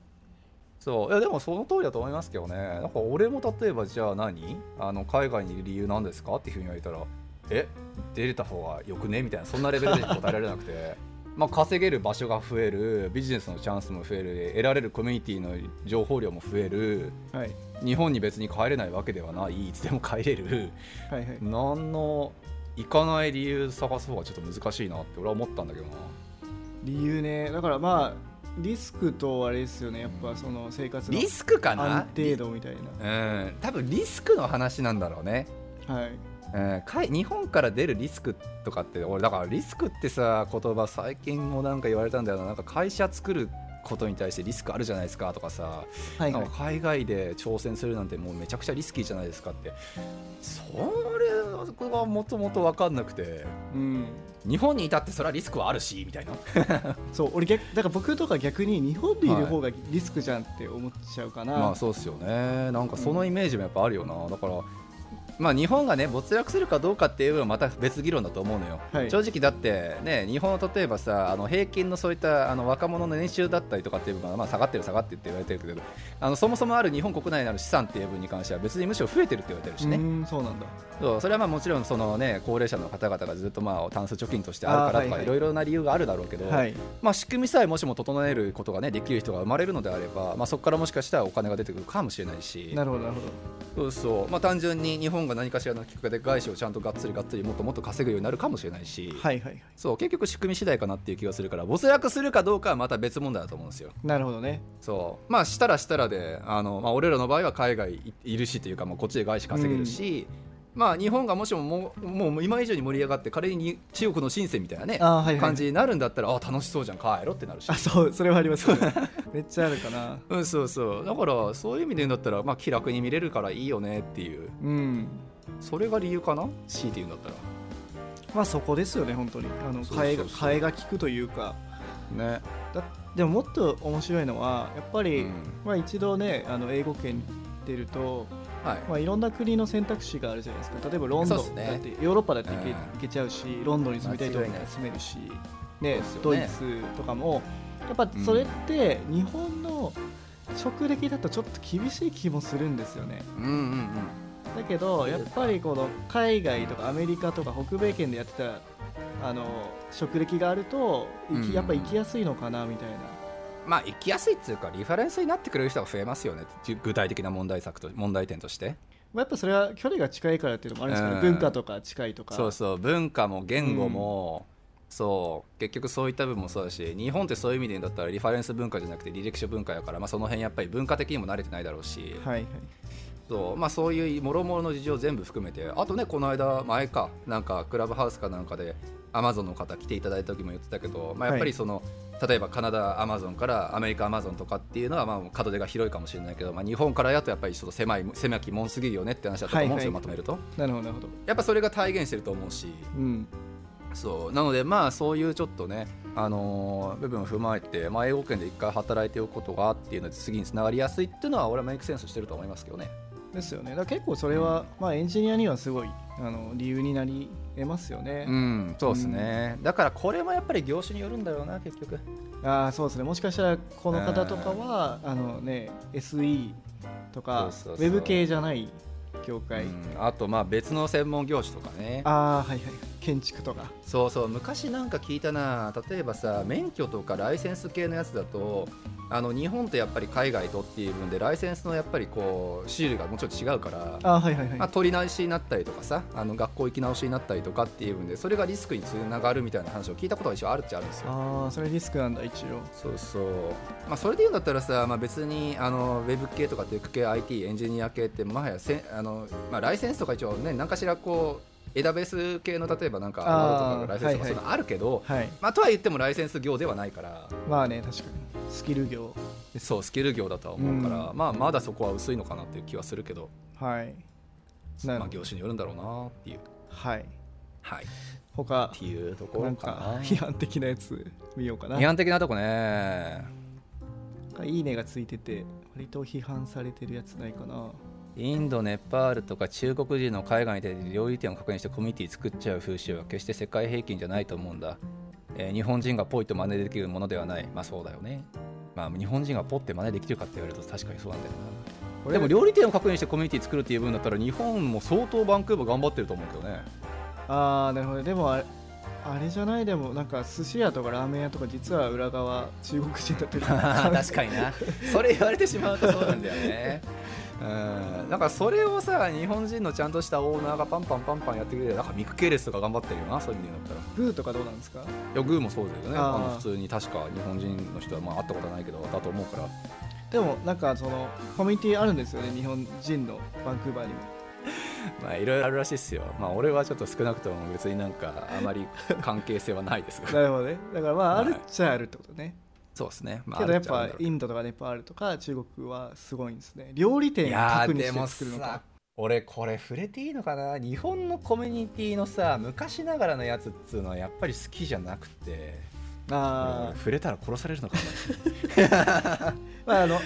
そう。いやでもその通りだと思いますけどね。なんか俺も例えばじゃあ何？あの海外にいる理由なんですか？っていうふうに言われたらえ？出れた方がよくね？みたいなそんなレベルで答えられなくてまあ稼げる場所が増えるビジネスのチャンスも増える得られるコミュニティの情報量も増えるはい。日本に別に帰れないわけではないいつでも帰れるはいはい。何の行かない理由探す方がちょっと難しいなって俺は思ったんだけどな。理由ね。だからまあリスクとあれですよね。やっぱその生活のリスクかな？安定度みたいうん。多分リスクの話なんだろうね。なはいえーかい日本から出るリスクとかって俺だからリスクってさ言葉最近もなんか言われたんだよな。なんか会社作ることに対してリスクあるじゃないですかとかさ、はいはい。海外で挑戦するなんてもうめちゃくちゃリスキーじゃないですかって。それがもともと分かんなくて。うん。日本にいたってそれはリスクはあるしみたいな。そう俺逆だから僕とか逆に日本にいる方がリスクじゃんって思っちゃうかな、まあそうっすよね。なんかそのイメージもやっぱあるよな、だからまあ日本がね没落するかどうかっていうのはまた別議論だと思うのよ、はい。正直だってね日本の例えばさあの平均のそういったあの若者の年収だったりとかっていう部分はまあ下がってる下がってるって言われてるけどあのそもそもある日本国内にある資産っていう部分に関しては別にむしろ増えてるって言われてるしね、そうなんだ。そうそれはまあもちろんそのね高齢者の方々がずっとまあタンス貯金としてあるからとかいろいろな理由があるだろうけど、はい。まあ、仕組みさえもしも整えることが、ね、できる人が生まれるのであれば、まあ、そこからもしかしたらお金が出てくるかもしれないし。なるほどなるほど。そうそう、まあ、単純に日本が何かしらのきっかけで外資をちゃんとがっつりがっつりもっともっと稼ぐようになるかもしれないし、はいはいはい。そう結局仕組み次第かなっていう気がするから没落するかどうかはまた別問題だと思うんですよ。なるほどね。そう。まあしたらしたらであの、まあ、俺らの場合は海外いいるしというかもうこっちで外資稼げるし、まあ、日本がもしももうもう今以上に盛り上がって仮に中国の深センみたいなねはいはい感じになるんだったらあ楽しそうじゃん帰ろってなるし。あそうそれはあります めっちゃあるかな。うん、そうそう。だからそういう意味で言うんだったら、まあ、気楽に見れるからいいよねっていう。うん。それが理由かな？強いて言うんだったら。まあそこですよね本当に。あの替えが替えが利くというか。ね。だっでももっと面白いのはやっぱり、うん。まあ、一度ねあの英語圏に出ると、はい。まあ、いろんな国の選択肢があるじゃないですか。例えばロンドンね。だってヨーロッパだって行け,、うん。行けちゃうしロンドンに住みたいところに住めるし、ねね。ドイツとかも。やっぱそれって日本の職歴だとちょっと厳しい気もするんですよね。うんうんうん。だけどやっぱりこの海外とかアメリカとか北米圏でやってたあの職歴があるとやっぱ行きやすいのかなみたいな。まあ行きやすいっていうかリファレンスになってくれる人が増えますよね。具体的な問題作と問題点として。まあやっぱそれは距離が近いからっていうのもあるんですけど、うん。文化とか近いとか。そうそう。文化も言語も、そう。結局そういった部分もそうだし日本ってそういう意味で言うんだったらリファレンス文化じゃなくて履歴書文化やから、まあ、その辺やっぱり文化的にも慣れてないだろうし、はいはい。そう。まあ、そういうもろもろの事情全部含めてあとねこの間前かなんかクラブハウスかなんかでアマゾンの方来ていただいた時も言ってたけど、まあ、やっぱりその、例えばカナダアマゾンからアメリカアマゾンとかっていうのはまあ門出が広いかもしれないけど、まあ、日本からやとやっぱりちょっと狭い狭きもんすぎるよねって話だったと思うんですよ、はいはい。まとめるとなるほどなるほど。やっぱそれが体現してると思うし。うん。そう。なのでまあそういうちょっとね、あのー部分を踏まえて、まあ、英語圏で一回働いておくことがっていうので次につながりやすいっていうのは俺はメイクセンスしてると思いますけどね。ですよね。だ結構それは、まあ、エンジニアにはすごいあの理由になり得ますよね、うん、そうですね、だからこれもやっぱり業種によるんだろうな結局。ああそうですね。もしかしたらこの方とかはあのね SE とかそうウェブ系じゃない業界、うん。あとまあ別の専門業種とかね。ああはいはい建築とか。そうそう昔なんか聞いたな。例えばさ免許とかライセンス系のやつだとあの日本とやっぱり海外とっていう分でライセンスのやっぱりこう種類がもうちょっと違うからああはいはいはい、まあ、取り直しになったりとかさあの学校行き直しになったりとかっていう分でそれがリスクにつながるみたいな話を聞いたことが一応あるっちゃあるんですよ。ああそれリスクなんだ一応。そうそう、まあ、それで言うんだったらさ、まあ、別にあのウェブ系とかテック系 IT エンジニア系ってもはやせあの、まあ、ライセンスとか一応ね何かしらこうエダベース系の例えばなんかワードとかライセンスとかはいはい。そういうのあるけど、はい。まあ、とは言ってもライセンス業ではないから。まあね確かに。スキル業。そうスキル業だとは思うから、うん。まあ、まだそこは薄いのかなっていう気はするけど、はい。まあ、業種によるんだろうなっていう、はい。はい、っ他ていうところかな。批判的なやつ見ようかな。批判的なとこね。いいねがついてて割と批判されてるやつないかなインド、ネパールとか中国人の海外に出て料理店を確認してコミュニティ作っちゃう風習は決して世界平均じゃないと思うんだ、えー日本人がポイと真似できるものではない。まあそうだよね。まあ日本人がポって真似できるかって言われると確かにそうなんだよな。でも料理店を確認してコミュニティ作るっていう分だったら日本も相当バンクーバー頑張ってると思うけどね。ああなるほどでもあれあれじゃない？でもなんか寿司屋とかラーメン屋とか実は裏側中国人だったり 確かにな。それ言われてしまうとそうなんだよねうん。なんかそれをさ日本人のちゃんとしたオーナーがパンパンパンパンやってくれてなんかミクケレスとか頑張ってるよなそういう意味だったら。グーとかどうなんですか？いやグーもそうだよね。あの普通に確か日本人の人はまあ会ったことはないけどだと思うから。でもなんかそのコミュニティあるんですよね日本人のバンクーバーにも。まあいろいろあるらしいっすよ。まあ俺はちょっと少なくとも別になんかあまり関係性はないですが。なるほどね。だからまあはい。あるっちゃあるってことね、そうですね、まあ、けどやっぱインドとかネパールとか中国はすごいんですね。料理店いや確認して作るのか。俺これ触れていいのかな？日本のコミュニティのさ昔ながらのやつっつうのはやっぱり好きじゃなくて。あ俺触れたら殺されるのかあ まああの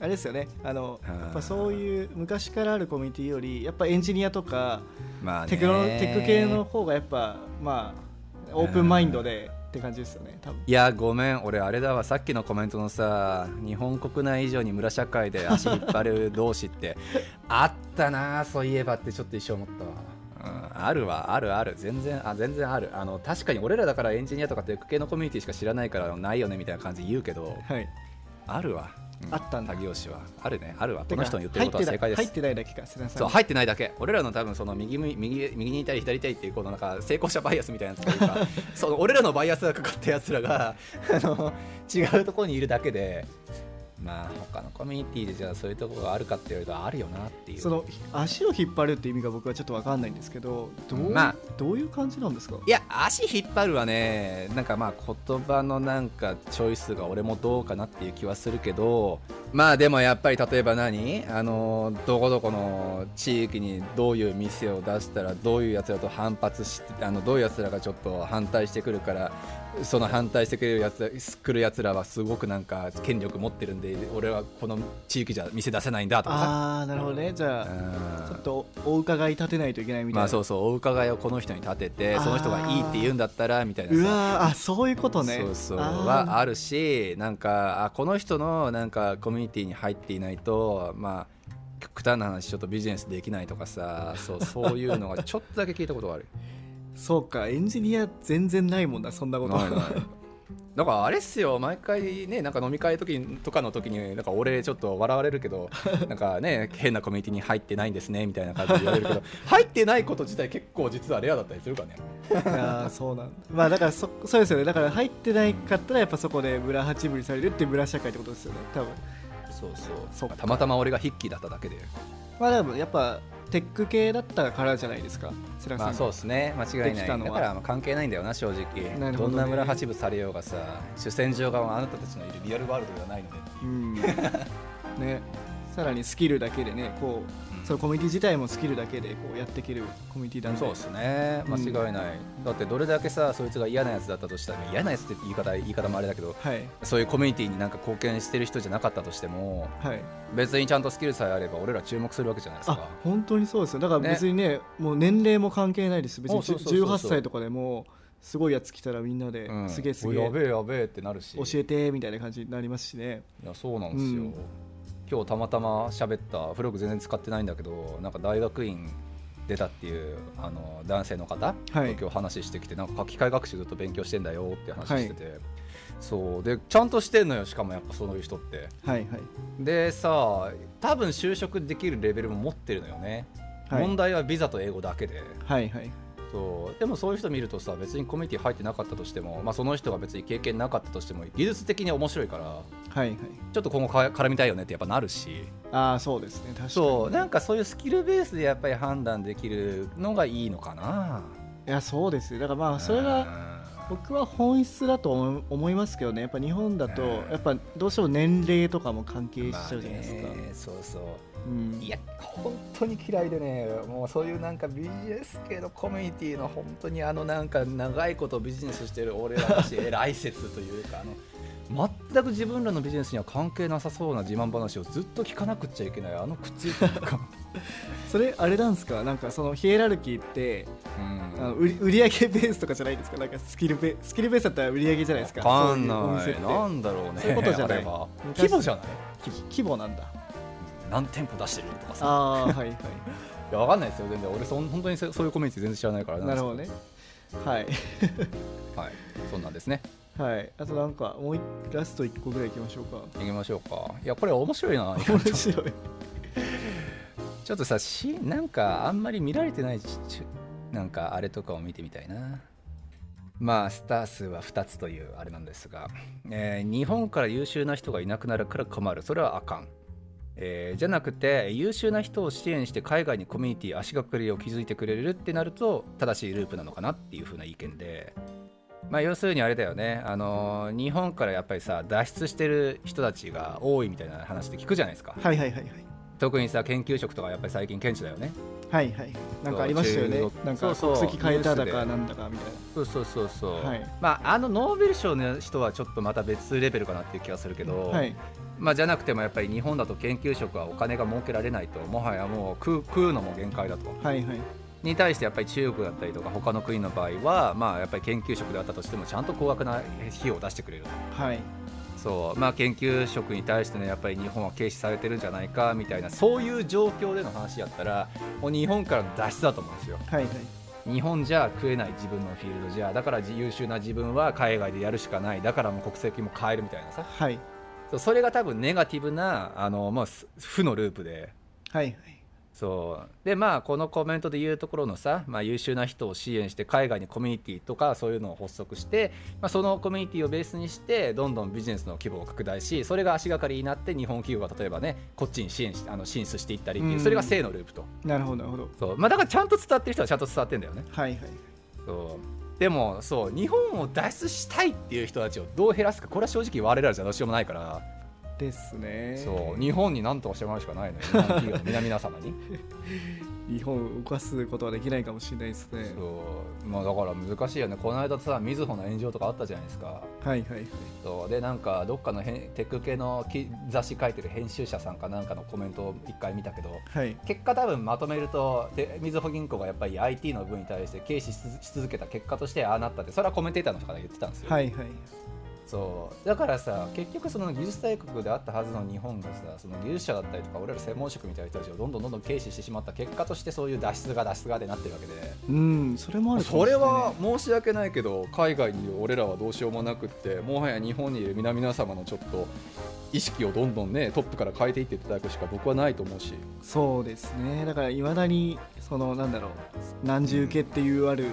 あれですよね。あのうんやっぱそういう昔からあるコミュニティよりやっぱエンジニアとかなまあね。テクノテック系の方がやっぱまあオープンマインドでって感じですよね多分。いやごめん。俺あれだわ。さっきのコメントのさ日本国内以上に村社会で足引っ張る同士って あったなそういえばってちょっと一瞬思ったわ、うん、あるわ。あるある。全然あ全然ある。あの確かに俺らだからエンジニアとかテック系のコミュニティしか知らないからないよねみたいな感じで言うけどはい。あるわ、うんあったんだ。他業種はあるね。あるわ。この人の言ってることは正解です。入ってないだけか瀬名さん。そう入ってないだけ。俺らの多分その右右右右にいたり左にいたりっていうこのなんか成功者バイアスみたいなやつとい うかその俺らのバイアスがかかったやつらがあの違うところにいるだけでまあ他のコミュニティでじゃあそういうところがあるかって言われるとあるよなっていう。その足を引っ張るって意味が僕はちょっと分かんないんですけどどう,、まあ。どういう感じなんですか？いや足引っ張るはねなんかまあ言葉のなんかチョイスが俺もどうかなっていう気はするけどまあでもやっぱり例えば何？あのどこどこの地域にどういう店を出したらどういうやつらと反発してあのどういうやつらがちょっと反対してくるからその反対してくれるやつ来るやつらはすごくなんか権力持ってるんで俺はこの地域じゃ店出せないんだとかさ。ああなるほどね。じゃあうんちょっとお伺い立てないといけないみたいな、まあそうそうお伺いをこの人に立ててその人がいいって言うんだったらみたいなさ。うわーあそういうことね。そうそうはあるしなんかあこの人のなんかコミュニティに入っていないとまあ極端な話ちょっとビジネスできないとかさそうそういうのがちょっとだけ聞いたことがある。そうかエンジニア全然ないもんなそんなこと。ないないだからあれっすよ毎回ねなんか飲み会時とかの時になんか俺ちょっと笑われるけど なんかね変なコミュニティに入ってないんですねみたいな感じで言われるけど 入ってないこと自体結構実はレアだったりするからね。いやーそうなんだ。まあだからそそうですよね。だから入ってないかったらやっぱそこで村八分にされるって村社会ってことですよね多分。そうそう。たまたま俺が筆記だっただけで。まあでもやっぱテック系だったからじゃないですか世良さんまあそうですね。間違いない。だからまあ関係ないんだよな正直。どね。どんな村八分されようがさ主戦場があなたたちのいるリアルワールドではないので。うん。ね。さらにスキルだけでねこう、そのコミュニティ自体もスキルだけでこうやっていけるコミュニティなんでそうですね。間違いない、だってどれだけさそいつが嫌なやつだったとしたら嫌なやつって言い方言い方もあれだけどはい。そういうコミュニティになんか貢献してる人じゃなかったとしてもはい。別にちゃんとスキルさえあれば俺ら注目するわけじゃないですあか本当にそうですよ。だから別にねもう年齢も関係ないです。別にあそうそうそうそう。18歳とかでもすごいやつ来たらみんなで、うん。すげえすげえおやべえやべえってなるし。教えてみたいな感じになりますしね。いやそうなんですよ、うん今日たまたま喋ったフログ全然使ってないんだけどなんか大学院出たっていうあの男性の方とはい。今日話してきて、なんか書き換え学習ずっと勉強してんだよって話してて、そう。でちゃんとしてんのよしかもやっぱそういう人って。はいはい。でさ多分就職できるレベルも持ってるのよね、はい。問題はビザと英語だけで。はいはいそう。でもそういう人見るとさ別にコミュニティ入ってなかったとしても、まあ、その人が別に経験なかったとしても技術的に面白いからはいはい。ちょっと今後か絡みたいよねってやっぱなるし。ああそうですね。確かに。そう。なんかそういうスキルベースでやっぱり判断できるのがいいのかな。いやそうですよ。だからまあそれが僕は本質だと思いますけどね。やっぱ日本だとうん。やっぱどうしても年齢とかも関係しちゃうじゃないですか、そうそう。うん。いや本当に嫌いでねもうそういうなんかビジネス系のコミュニティの本当にあのなんか長いことビジネスしてる俺らたち 偉い説というかあの全く自分らのビジネスには関係なさそうな自慢話をずっと聞かなくっちゃいけないあのくっついてるか、それあれなんですか？なんかそのヒエラルキーってうん。あの売り売上ベースとかじゃないですか？なんかスキルベスキルベースだったら売り上げじゃないですか？わかんない。なんだろうねそういうことじゃない。規模じゃない？規模なんだ。何店舗出してるとかさ。あはいはい。いやわかんないですよ。全然。俺そん本当にそそういうコミュニティ全然知らないからなるほどね。はい。はい。そんなんですねはい。あとなんかもう一ラスト1個ぐらいいきましょうか。行きましょうか。いやこれ面白いな。面白い。ちょっとさしなんかあんまり見られてないちちなんかあれとかを見てみたいな。まあスター数は2つというあれなんですが、えー日本から優秀な人がいなくなるから困る。それはあかん、えーじゃなくて優秀な人を支援して海外にコミュニティ足がかりを築いてくれるってなると正しいループなのかなっていう風な意見でまあ要するにあれだよね。あのー日本からやっぱりさ脱出してる人たちが多いみたいな話って聞くじゃないですか。はいはいはいはい。特にさ研究職とかやっぱり最近顕著だよね。はいはい。なんかありましたよね。なんか国籍変えただかなんだかみたいそうそうそうそう、はい。まああのノーベル賞の人はちょっとまた別レベルかなっていう気がするけど、なはい。まあじゃなくてもやっぱり日本だと研究職はお金が儲けられないともはやもう食う食うのも限界だと。はいはいに対してやっぱり中国だったりとか他の国の場合はまあやっぱり研究職であったとしてもちゃんと高額な費用を出してくれると。はい。そう。まあ研究職に対してねやっぱり日本は軽視されてるんじゃないかみたいなそういう状況での話やったらもう日本からの脱出だと思うんですよ。はいはい。日本じゃ食えない自分のフィールドじゃだから優秀な自分は海外でやるしかない。だからもう国籍も変えるみたいなさ。はい。それが多分ネガティブなあの、まあ、す負のループで。はいはいそう。でまあこのコメントで言うところのさ、まあ、優秀な人を支援して海外にコミュニティとかそういうのを発足して、まあ、そのコミュニティをベースにしてどんどんビジネスの規模を拡大しそれが足がかりになって日本企業が例えばねこっちに支援しあの進出していったりっていううん。それが正のループと。なるほどなるほど。そう、まあ、だからちゃんと伝わってる人はちゃんと伝わってるんだよね。はいはい。そう。でもそう日本を脱出したいっていう人たちをどう減らすかこれは正直我々じゃどうしようもないからですね。そう。日本に何とかしてもらうしかないのよ。皆々様に。日本を動かすことはできないかもしれないですね。そう。まあだから難しいよね。この間さみずほの炎上とかあったじゃないですか。はいはいはい。そう。でなんかどっかのへんテック系のき雑誌書いてる編集者さんかなんかのコメントを一回見たけどはい。結果多分まとめるとでみずほ銀行がやっぱり IT の分に対して軽視しし続けた結果としてああなったってそれはコメンテーターの人が言ってたんですよ、はいはいそう。だからさ結局その技術大国であったはずの日本がさその技術者だったりとか俺ら専門職みたいな人たちをどんどんどんどん軽視してしまった結果としてそういう脱出が脱出がでなってるわけで。うんそれもあるそれは申し訳ないけど海外にいる俺らはどうしようもなくってもはや日本にいる皆々様のちょっと意識をどんどんねトップから変えていっていただくしか僕はないと思うし。そうですね。だからいまだにそのなんだろう何重受けっていうある、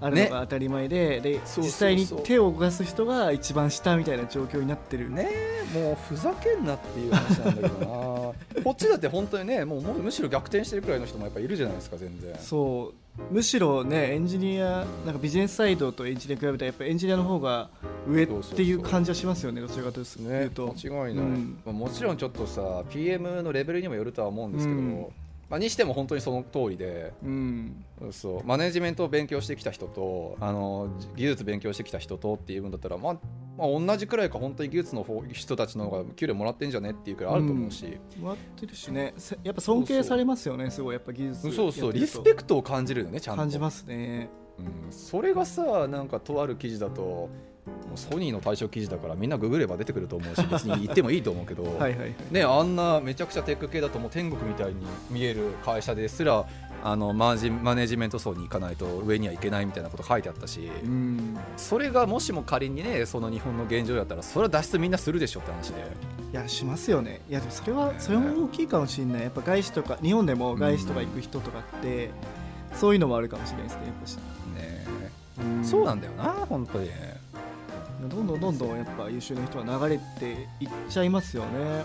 あるのが当たり前ででそうそうそう。実際に手を動かす人が一番下みたいな状況になってる。ねえもうふざけんなっていう話なんだけどな。こっちだって本当にねもうむしろ逆転してるくらいの人もやっぱいるじゃないですか全然。そう。むしろねエンジニアなんかビジネスサイドとエンジニア比べたらやっぱエンジニアの方が上っていう感じはしますよねどちらかというねと。間違いない、うん。まあ、もちろんちょっとさ PM のレベルにもよるとは思うんですけど、うんまあ、にしても本当にその通りでうん。そうマネジメントを勉強してきた人とあの技術勉強してきた人とっていう分だったら、まあまあ、同じくらいか本当に技術の方人たちの方が給料もらってんじゃねっていうくらいあると思うし、もらってるしねせやっぱ尊敬されますよねすごいやっぱ技術そうそうリスペクトを感じるよねちゃん。と感じますねうん、それがさなん。かとある記事だともうソニーの対象記事だからみんなググれば出てくると思うし 別に言ってもいいと思うけど。はいね、あんなめちゃくちゃテック系だともう天国みたいに見える会社ですらあのマージマネジメント層に行かないと上には行けないみたいなこと書いてあったし、うん。それがもしも仮にねその日本の現状だったらそれは脱出みんなするでしょって話で。いやしますよね。いやでもそれはそれも大きいかもしれない。やっぱ外資とか日本でも外資とか行く人とかって、そういうのもあるかもしれないですねやっぱし。ね。うん。そうなんだよな本当にどんどんどんどんやっぱ優秀な人は流れていっちゃいますよね。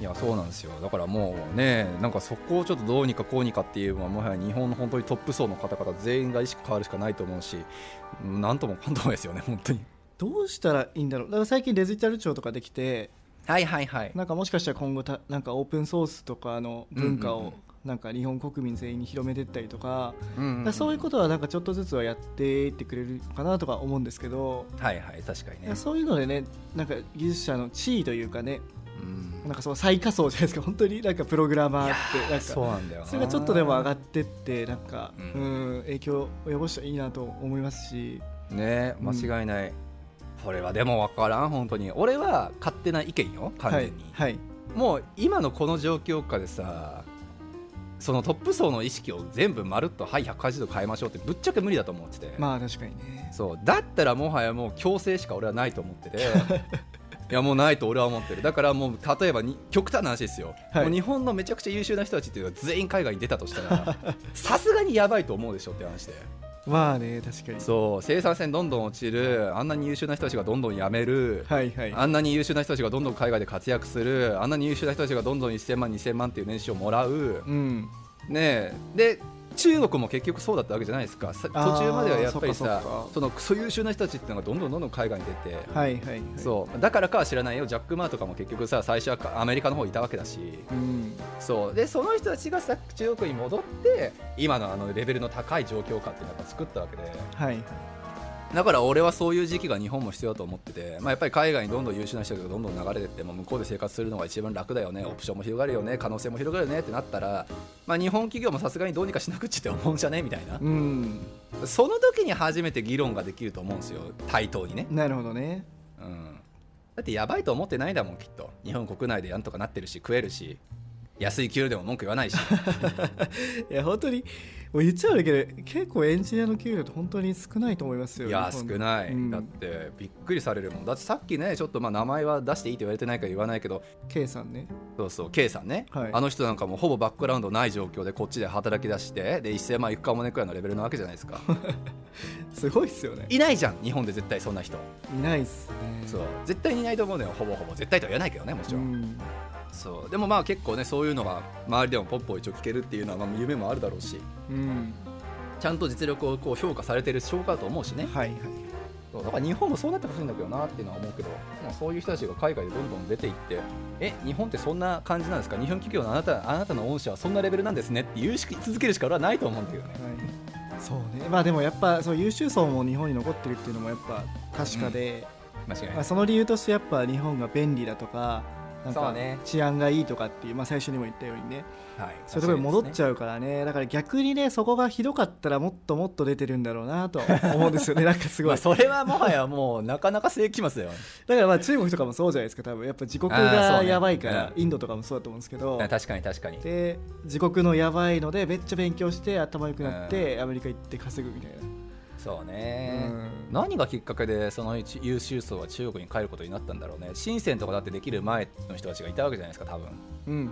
いやそうなんですよ。だからもうねなんかそこをちょっとどうにかこうにかっていうのはもはや日本の本当にトップ層の方々全員が意識変わるしかないと思うしなんともかんともですよね本当に。どうしたらいいんだろう。だから最近デジタル庁とかできてはいはいはい。なんかもしかしたら今後たなんかオープンソースとかの文化をなんか日本国民全員に広めていったりとか,、うんうんそういうことはなんかちょっとずつはやっていってくれるかなとか思うんですけど、はいはい確かにね。そういうのでねなんか技術者の地位というかねうん。なんかその最下層じゃないですか。本当になんかプログラマーってなんか。そうなんだよな。それがちょっとでも上がってってなんか、ううんん、影響を及ぼしたらいいなと思いますし。ね間違いない、これはでも分からん本当に。俺は勝手な意見よ完はい全に、はい。もう今のこの状況下でさそのトップ層の意識を全部まるっとはい180度変えましょうってぶっちゃけ無理だと思ってて、まあ確かにね。そう。だったらもはやもう強制しか俺はないと思ってて。いやもうないと俺は思ってる。だからもう例えばに極端な話ですよ、はい。もう日本のめちゃくちゃ優秀な人たちっていうのが全員海外に出たとしたらさすがにやばいと思うでしょって話でまあね確かに。そう生産性どんどん落ちる。あんなに優秀な人たちがどんどん辞める、はいはい。あんなに優秀な人たちがどんどん海外で活躍する。あんなに優秀な人たちがどんどん1000万2000万っていう年収をもらう。うん。ねえ。で中国も結局そうだったわけじゃないですか。さ途中まではやっぱりさかそのクソ優秀な人たちっていうのがどんどんどんどん海外に出て、はいはいはい。そう。だからかは知らないよ。ジャック・マーとかも結局さ最初はアメリカの方にいたわけだし。うん。そう。でその人たちがさ中国に戻って今のあのレベルの高い状況下っていうのを作ったわけで。はいだから俺はそういう時期が日本も必要だと思ってて、まあ、やっぱり海外にどんどん優秀な人がどんどん流れてっても向こうで生活するのが一番楽だよねオプションも広がるよね可能性も広がるよねってなったら、まあ、日本企業もさすがにどうにかしなくちって思うんじゃねみたいな。うん。その時に初めて議論ができると思うんですよ対等にね、なるほどね。うん、だってやばいと思ってないんだもんきっと。日本国内でなんとかなってるし食えるし安い給料でも文句言わないし。いや本当にもう言っちゃうけど結構エンジニアの給料って本当に少ないと思いますよいや少ない、うん。だってびっくりされるもん。だってさっきねちょっとまあ名前は出していいと言われてないから言わないけど K さんね。そうそう K さんね、はい。あの人なんかもうほぼバックグラウンドない状況でこっちで働き出してで1000万いくかもねくらいのレベルなわけじゃないですか。すごいっすよね。いないじゃん日本で絶対そんな人、いないっすね。そう。絶対にいないと思うのよ。ほぼほぼ。絶対とは言わないけどねもちろん、うんそう。でもまあ結構ねそういうのが周りでもポッポ一応聞けるっていうのはまあ夢もあるだろうし。うん。ちゃんと実力をこう評価されてる証拠だと思うしね。はいはい。そう。だから日本もそうなってほしいんだけどなっていうのは思うけど、まあ、そういう人たちが海外でどんどん出ていってえ日本ってそんな感じなんですか？日本企業のあなたあなたの御社はそんなレベルなんですねって言うし続けるしか俺はないと思うんだけどね。はい、そうね。まあでもやっぱそう優秀層も日本に残ってるっていうのもやっぱ確かで、間違いない、まあ、その理由としてやっぱ日本が便利だとかなんか治安がいいとかっていう、まあ、最初にも言ったようにね。はい、そういうところに戻っちゃゃうからね。だから逆にねそこがひどかったらもっともっと出てるんだろうなと思うんですよね。なんかすごい、まあ、それはもはやもうなかなか世紀末だよだからまあ中国とかもそうじゃないですか。多分やっぱ自国がやばいから、うインドとかもそうだと思うんですけど。確かに確かに。で自国のやばいのでめっちゃ勉強して頭良くなって、アメリカ行って稼ぐみたいな、そうね、うん。何がきっかけでその優秀層は中国に帰ることになったんだろうね。深センとかだってできる前の人たちがいたわけじゃないですか多分。うんうんう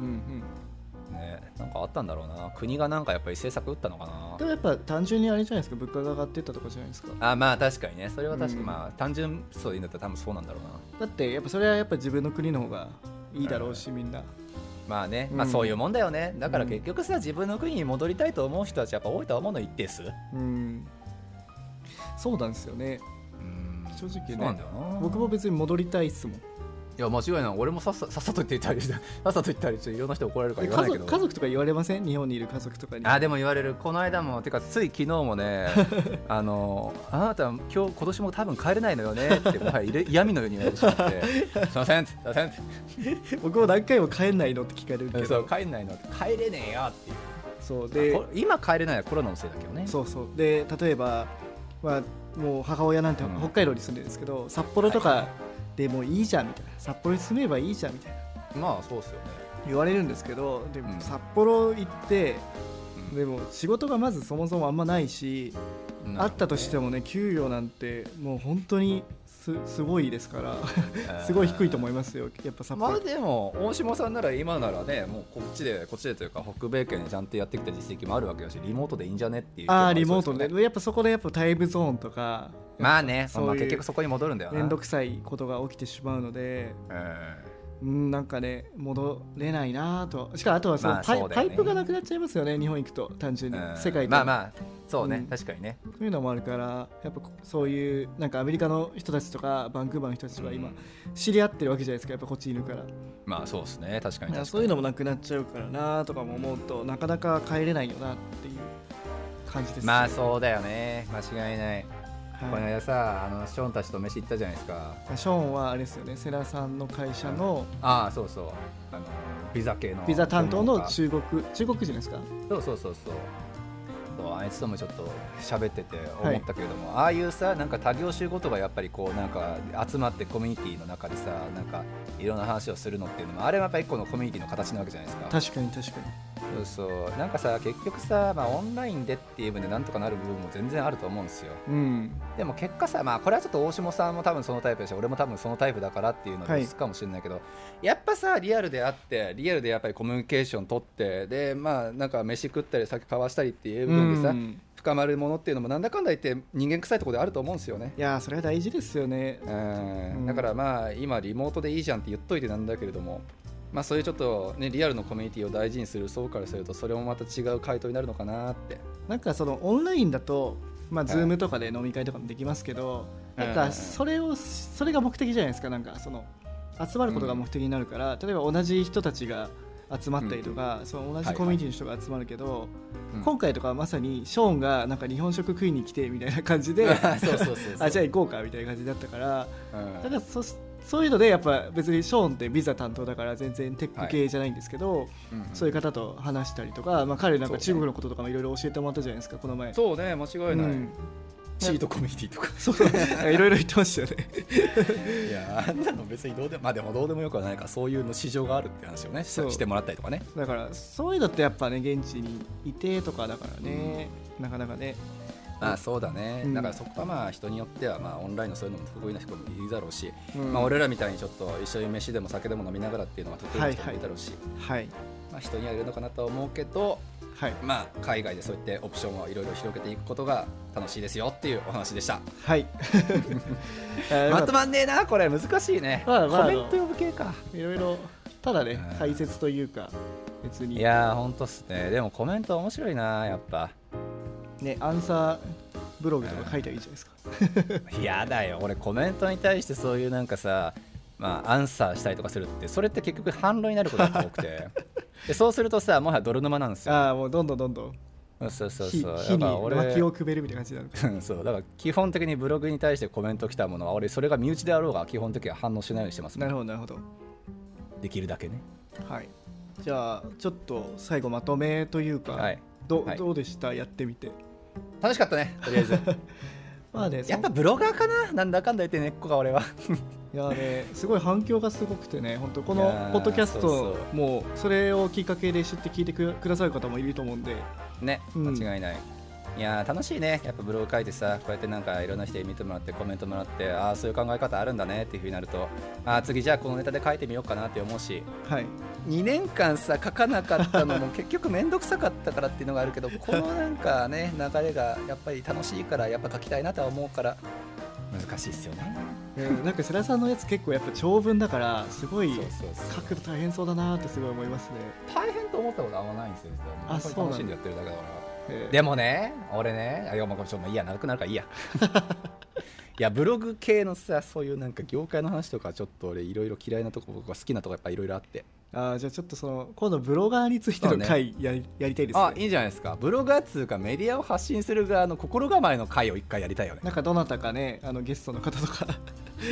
ん。ね。なんかあったんだろうな。国がなんかやっぱり政策打ったのかな。でもやっぱ単純にあれじゃないですか物価が上がってったとかじゃないですか。あまあ確かにね。それは確かに、うん。まあ単純そうでいいんだったら多分そうなんだろうな。だってやっぱそれはやっぱ自分の国の方がいいだろうし、みんな。まあね、うん。まあそういうもんだよね。だから結局さ自分の国に戻りたいと思う人たちやっぱ多いとは思うの一定数。うんそうなんですよね。うん。正直ね僕も別に戻りたいっすもん。いや間違いない。俺もさっささっさと言って言ったりして さっさと言ったりしていろんな人怒られるから家言わないけど。族家族とか言われません？日本にいる家族とかに。あでも言われる。この間もてかつい昨日もね あのあなた今日今年も多分帰れないのよねってもはや入れ嫌味のように言われてしまって。すいませんすいません。僕も何回も帰んないのって聞かれるけそうど帰んないの。って帰れねえよっていう。そうでこ今帰れないのはコロナのせいだけどね。そうそう。で例えば、まあ、もう母親なんてうん。北海道に住んでるんですけど、札幌とかでもういいじゃんみたいな。札幌に住めばいいじゃんみたいな。まあそうっすよね、言われるんですけどでもうん。札幌行ってうん。でも仕事がまずそもそもあんまないし、あったとしてもね給与なんてもう本当にすすごいですからすごい低いと思いますよやっぱ札幌、まあでも大下さんなら今ならねもうこっちでこっちでというか北米圏でちゃんとやってきた実績もあるわけだしリモートでいいんじゃねっていうああ意見リモートで。やっぱそこでやっぱタイムゾーンとかまあねそう結局そこに戻るんだよな。面倒くさいことが起きてしまうので。うんうんなんかね戻れないなと。しかもあとはそのパイ,、まあね。パイプがなくなっちゃいますよね日本行くと単純にうん。世界と。まあまあそうね、うん。確かにね。そういうのもあるからやっぱこそういうなんかアメリカの人たちとかバンクーバーの人たちは今うん。知り合ってるわけじゃないですかやっぱこっちにいるから。まあそうですね。確かに確かに。そういうのもなくなっちゃうからなとかも思うとなかなか帰れないよなっていう感じです、まあそうだよね。間違いない、このは間さあのショーンたちと飯行ったじゃないですか。い、ショーンはあれですよね。セラさんの会社のああそうそう。あのビザ系のビザ担当の中国中国人ですか？家そうそうそう。そうあいつともちょっと喋ってて思ったけれども、ああいうさなんか多業種ごとがやっぱりこうなんか集まってコミュニティの中でさなんかいろんな話をするのっていうのもあれはやっぱ一個のコミュニティの形なわけじゃないですか。確かに確かそうそう。なんかさ結局さ、まあ、オンラインでっていう部分でなんとかなる部分も全然あると思うんですよ。にうん。でも結果さ、まあ、これはちょっと大下さんも多分そのタイプだし俺も多分そのタイプだからっていうのはい。でかもしれないけど、やっぱさリアルであってリアルでやっぱりコミュニケーション取ってでまあなんか飯食ったり酒交わしたりっていう部分でさ、うん深まるものっていうのもなんだかんだ言って人間臭いところであると思うんですよね。いやーそれは大事ですよね。うんうん。だからまあ今リモートでいいじゃんって言っといてなんだけれどもまあそういうちょっとねリアルのコミュニティを大事にする層からするとそれもまた違う回答になるのかなって。なんかそのオンラインだとまあはい。ズームとかで飲み会とかもできますけど、なんかうんうんうんそれをそれが目的じゃないですか。なんかその集まることが目的になるから、例えば同じ人たちが集まったりとか、その同じコミュニティの人が集まるけど、うん。今回とかはまさにショーンがなんか日本食食いに来てみたいな感じで そうそうそうそう。あじゃあ行こうかみたいな感じだったからうん。だからそそういうのでやっぱ別にショーンってビザ担当だから全然テック系じゃないんですけど、うんそういう方と話したりとか、まあ、彼なんか中国のこととかもいろいろ教えてもらったじゃないですかこの前。そうね間違いない、うん。チートコミュニティとか。そういろいろ言ってましたよね。いやあんなの別にどうでもまあでもどうでもよくはないからそういうの市場があるって話をねしてもらったりとかね。だからそういうのってやっぱね現地にいてとかだからね、なかなかねまあそうだね、うん。だからそこはまあ人によってはまあオンラインのそういうのも得意な人もいるだろうし、うん。まあ俺らみたいにちょっと一緒に飯でも酒でも飲みながらっていうのは得意な人もいるだろうし、はいまあ人にはいるのかなとは思うけどはい。まあ海外でそういってオプションをいろいろ広げていくことが楽しいですよっていうお話でした。はい。えーまとまんねえなこれ難しいね、まあまあコメント呼ぶ系か。いろいろただねうん。解説というか別に。いやーほんとっすね。でもコメント面白いなやっぱねアンサーブログとか書いたらいいじゃないですか、やだよ。俺コメントに対してそういうなんかさまあアンサーしたりとかするってそれって結局反論になることが多くて。でそうするとさもはや泥沼なんですよ。ああもうどんどんどんどん。そうそう火そう。火にだから俺薪をくべるみたいな感じになるうんそう。だから基本的にブログに対してコメント来たものは俺それが身内であろうが基本的には反応しないようにしてますもなんるほどなるほど。できるだけね。はい。じゃあちょっと最後まとめというか、はい。どはい。どうでした？やってみて楽しかったねとりあえず。まあねやっぱブロガーかななんだかんだ言って根っこが俺は。いやねすごい反響がすごくてね本当このポッドキャストもそれをきっかけで知って聞いてくくださる方もいると思うんで。ねうん。間違いない、いやー楽しいね。やっぱブログ書いてさこうやってなんかいろんな人に見てもらってコメントもらってああそういう考え方あるんだねっていうふうになるとああ次じゃあこのネタで書いてみようかなって思うしはい。2年間さ書かなかったのも 結局面倒くさかったからっていうのがあるけどこのなんかね流れがやっぱり楽しいからやっぱ書きたいなとは思うから。難しいっすよね。えーなんか世良さんのやつ結構やっぱ長文だからすごい書くの大変そうだなってすごい思いますね、大変と思ったことあんまないんですよあそうなんだ。楽しんでやってるだけだから。えーでもね俺ねあいやもうちょっといいや長くなるからいいや。いやブログ系のさそういうなんか業界の話とかちょっと俺いろいろ嫌いなとこ僕が好きなとこやっぱいろいろあって。あーじゃあちょっとその今度ブロガーについての回やり,、やりたいですね。あいいじゃないですか。ブロガーっつうかメディアを発信する側の心構えの回を一回やりたいよね。なんかどなたかねあのゲストの方とか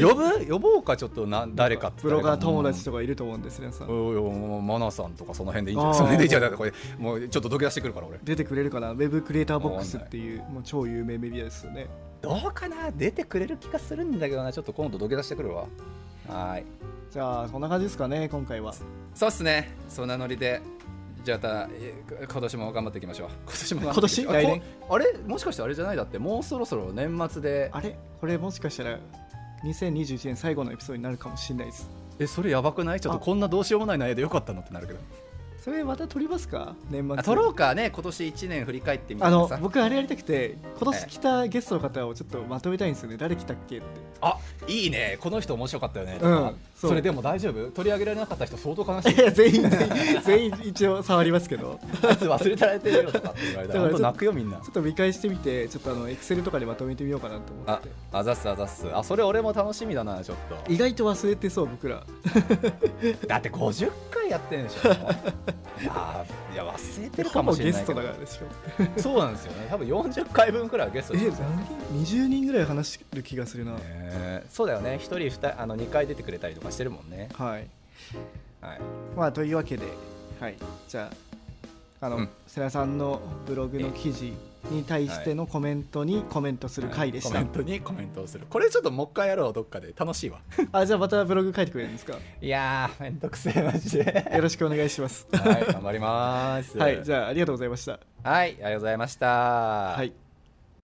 呼ぶ？呼ぼうかちょっとな誰かってブロガー友達ととかいると思うんですねさマナさんとかその辺でいいんじゃないその辺でいいじゃんだからこれもうちょっと土下座してくるから俺。出てくれるかな？ウェブクリエイターボックスっていうもう超有名メディアですよね。どうかな？出てくれる気がするんだけどな。ちょっと今度土下座してくるわ。はい。じゃあそんな感じですかね今回は。そうっすね。そんなノリで。じゃあ今年も頑張っていきましょう。今年も今年？来年？あれ？もしかしてあれじゃない？だってもうそろそろ年末で。あれ？これもしかしたら2021年最後のエピソードになるかもしれないです。えそれやばくない？ちょっとあこんなどうしようもない内容でよかったのってなるけど。それまた撮りますか？年末。あ撮ろうかね今年1年振り返ってみてあのさ僕あれやりたくて今年来たゲストの方をちょっとまとめたいんですよね。誰来たっけって。あいいね。この人面白かったよね。とうん。かそれでも大丈夫？取り上げられなかった人相当悲しい。い や全員 全員一応触りますけど。あいつ忘れてられてるよとかって言われた。ら泣くよみんな。ちょっと見返してみてちょっとあのエクセルとかでまとめてみようかなと思あって。あざっすあざっす。あそれ俺も楽しみだなちょっと。意外と忘れてそう僕ら。だって50回やってんでしょ。いやいや忘れてるかもしれないけど。ゲストだからでしょ。そうなんですよね。多分40回分くらいはゲストえですよ。何？人20人ぐらい話してる気がするな、ねそうだよね。1人2人あの2回出てくれたりとかしてるもんね。はい。はい。まあというわけではい。じゃああの、うん。世良さんのブログの記事に対してのコメントにコメントする回でした、コメントに コメントをする。これちょっともう一回やろうどっかで。楽しいわ。あじゃあまたブログ書いてくれるんですか？いやーめんどくせえマジで。よろしくお願いします。はい頑張ります。はいじゃゃあありがとうございました。あはいありがとうございました。はい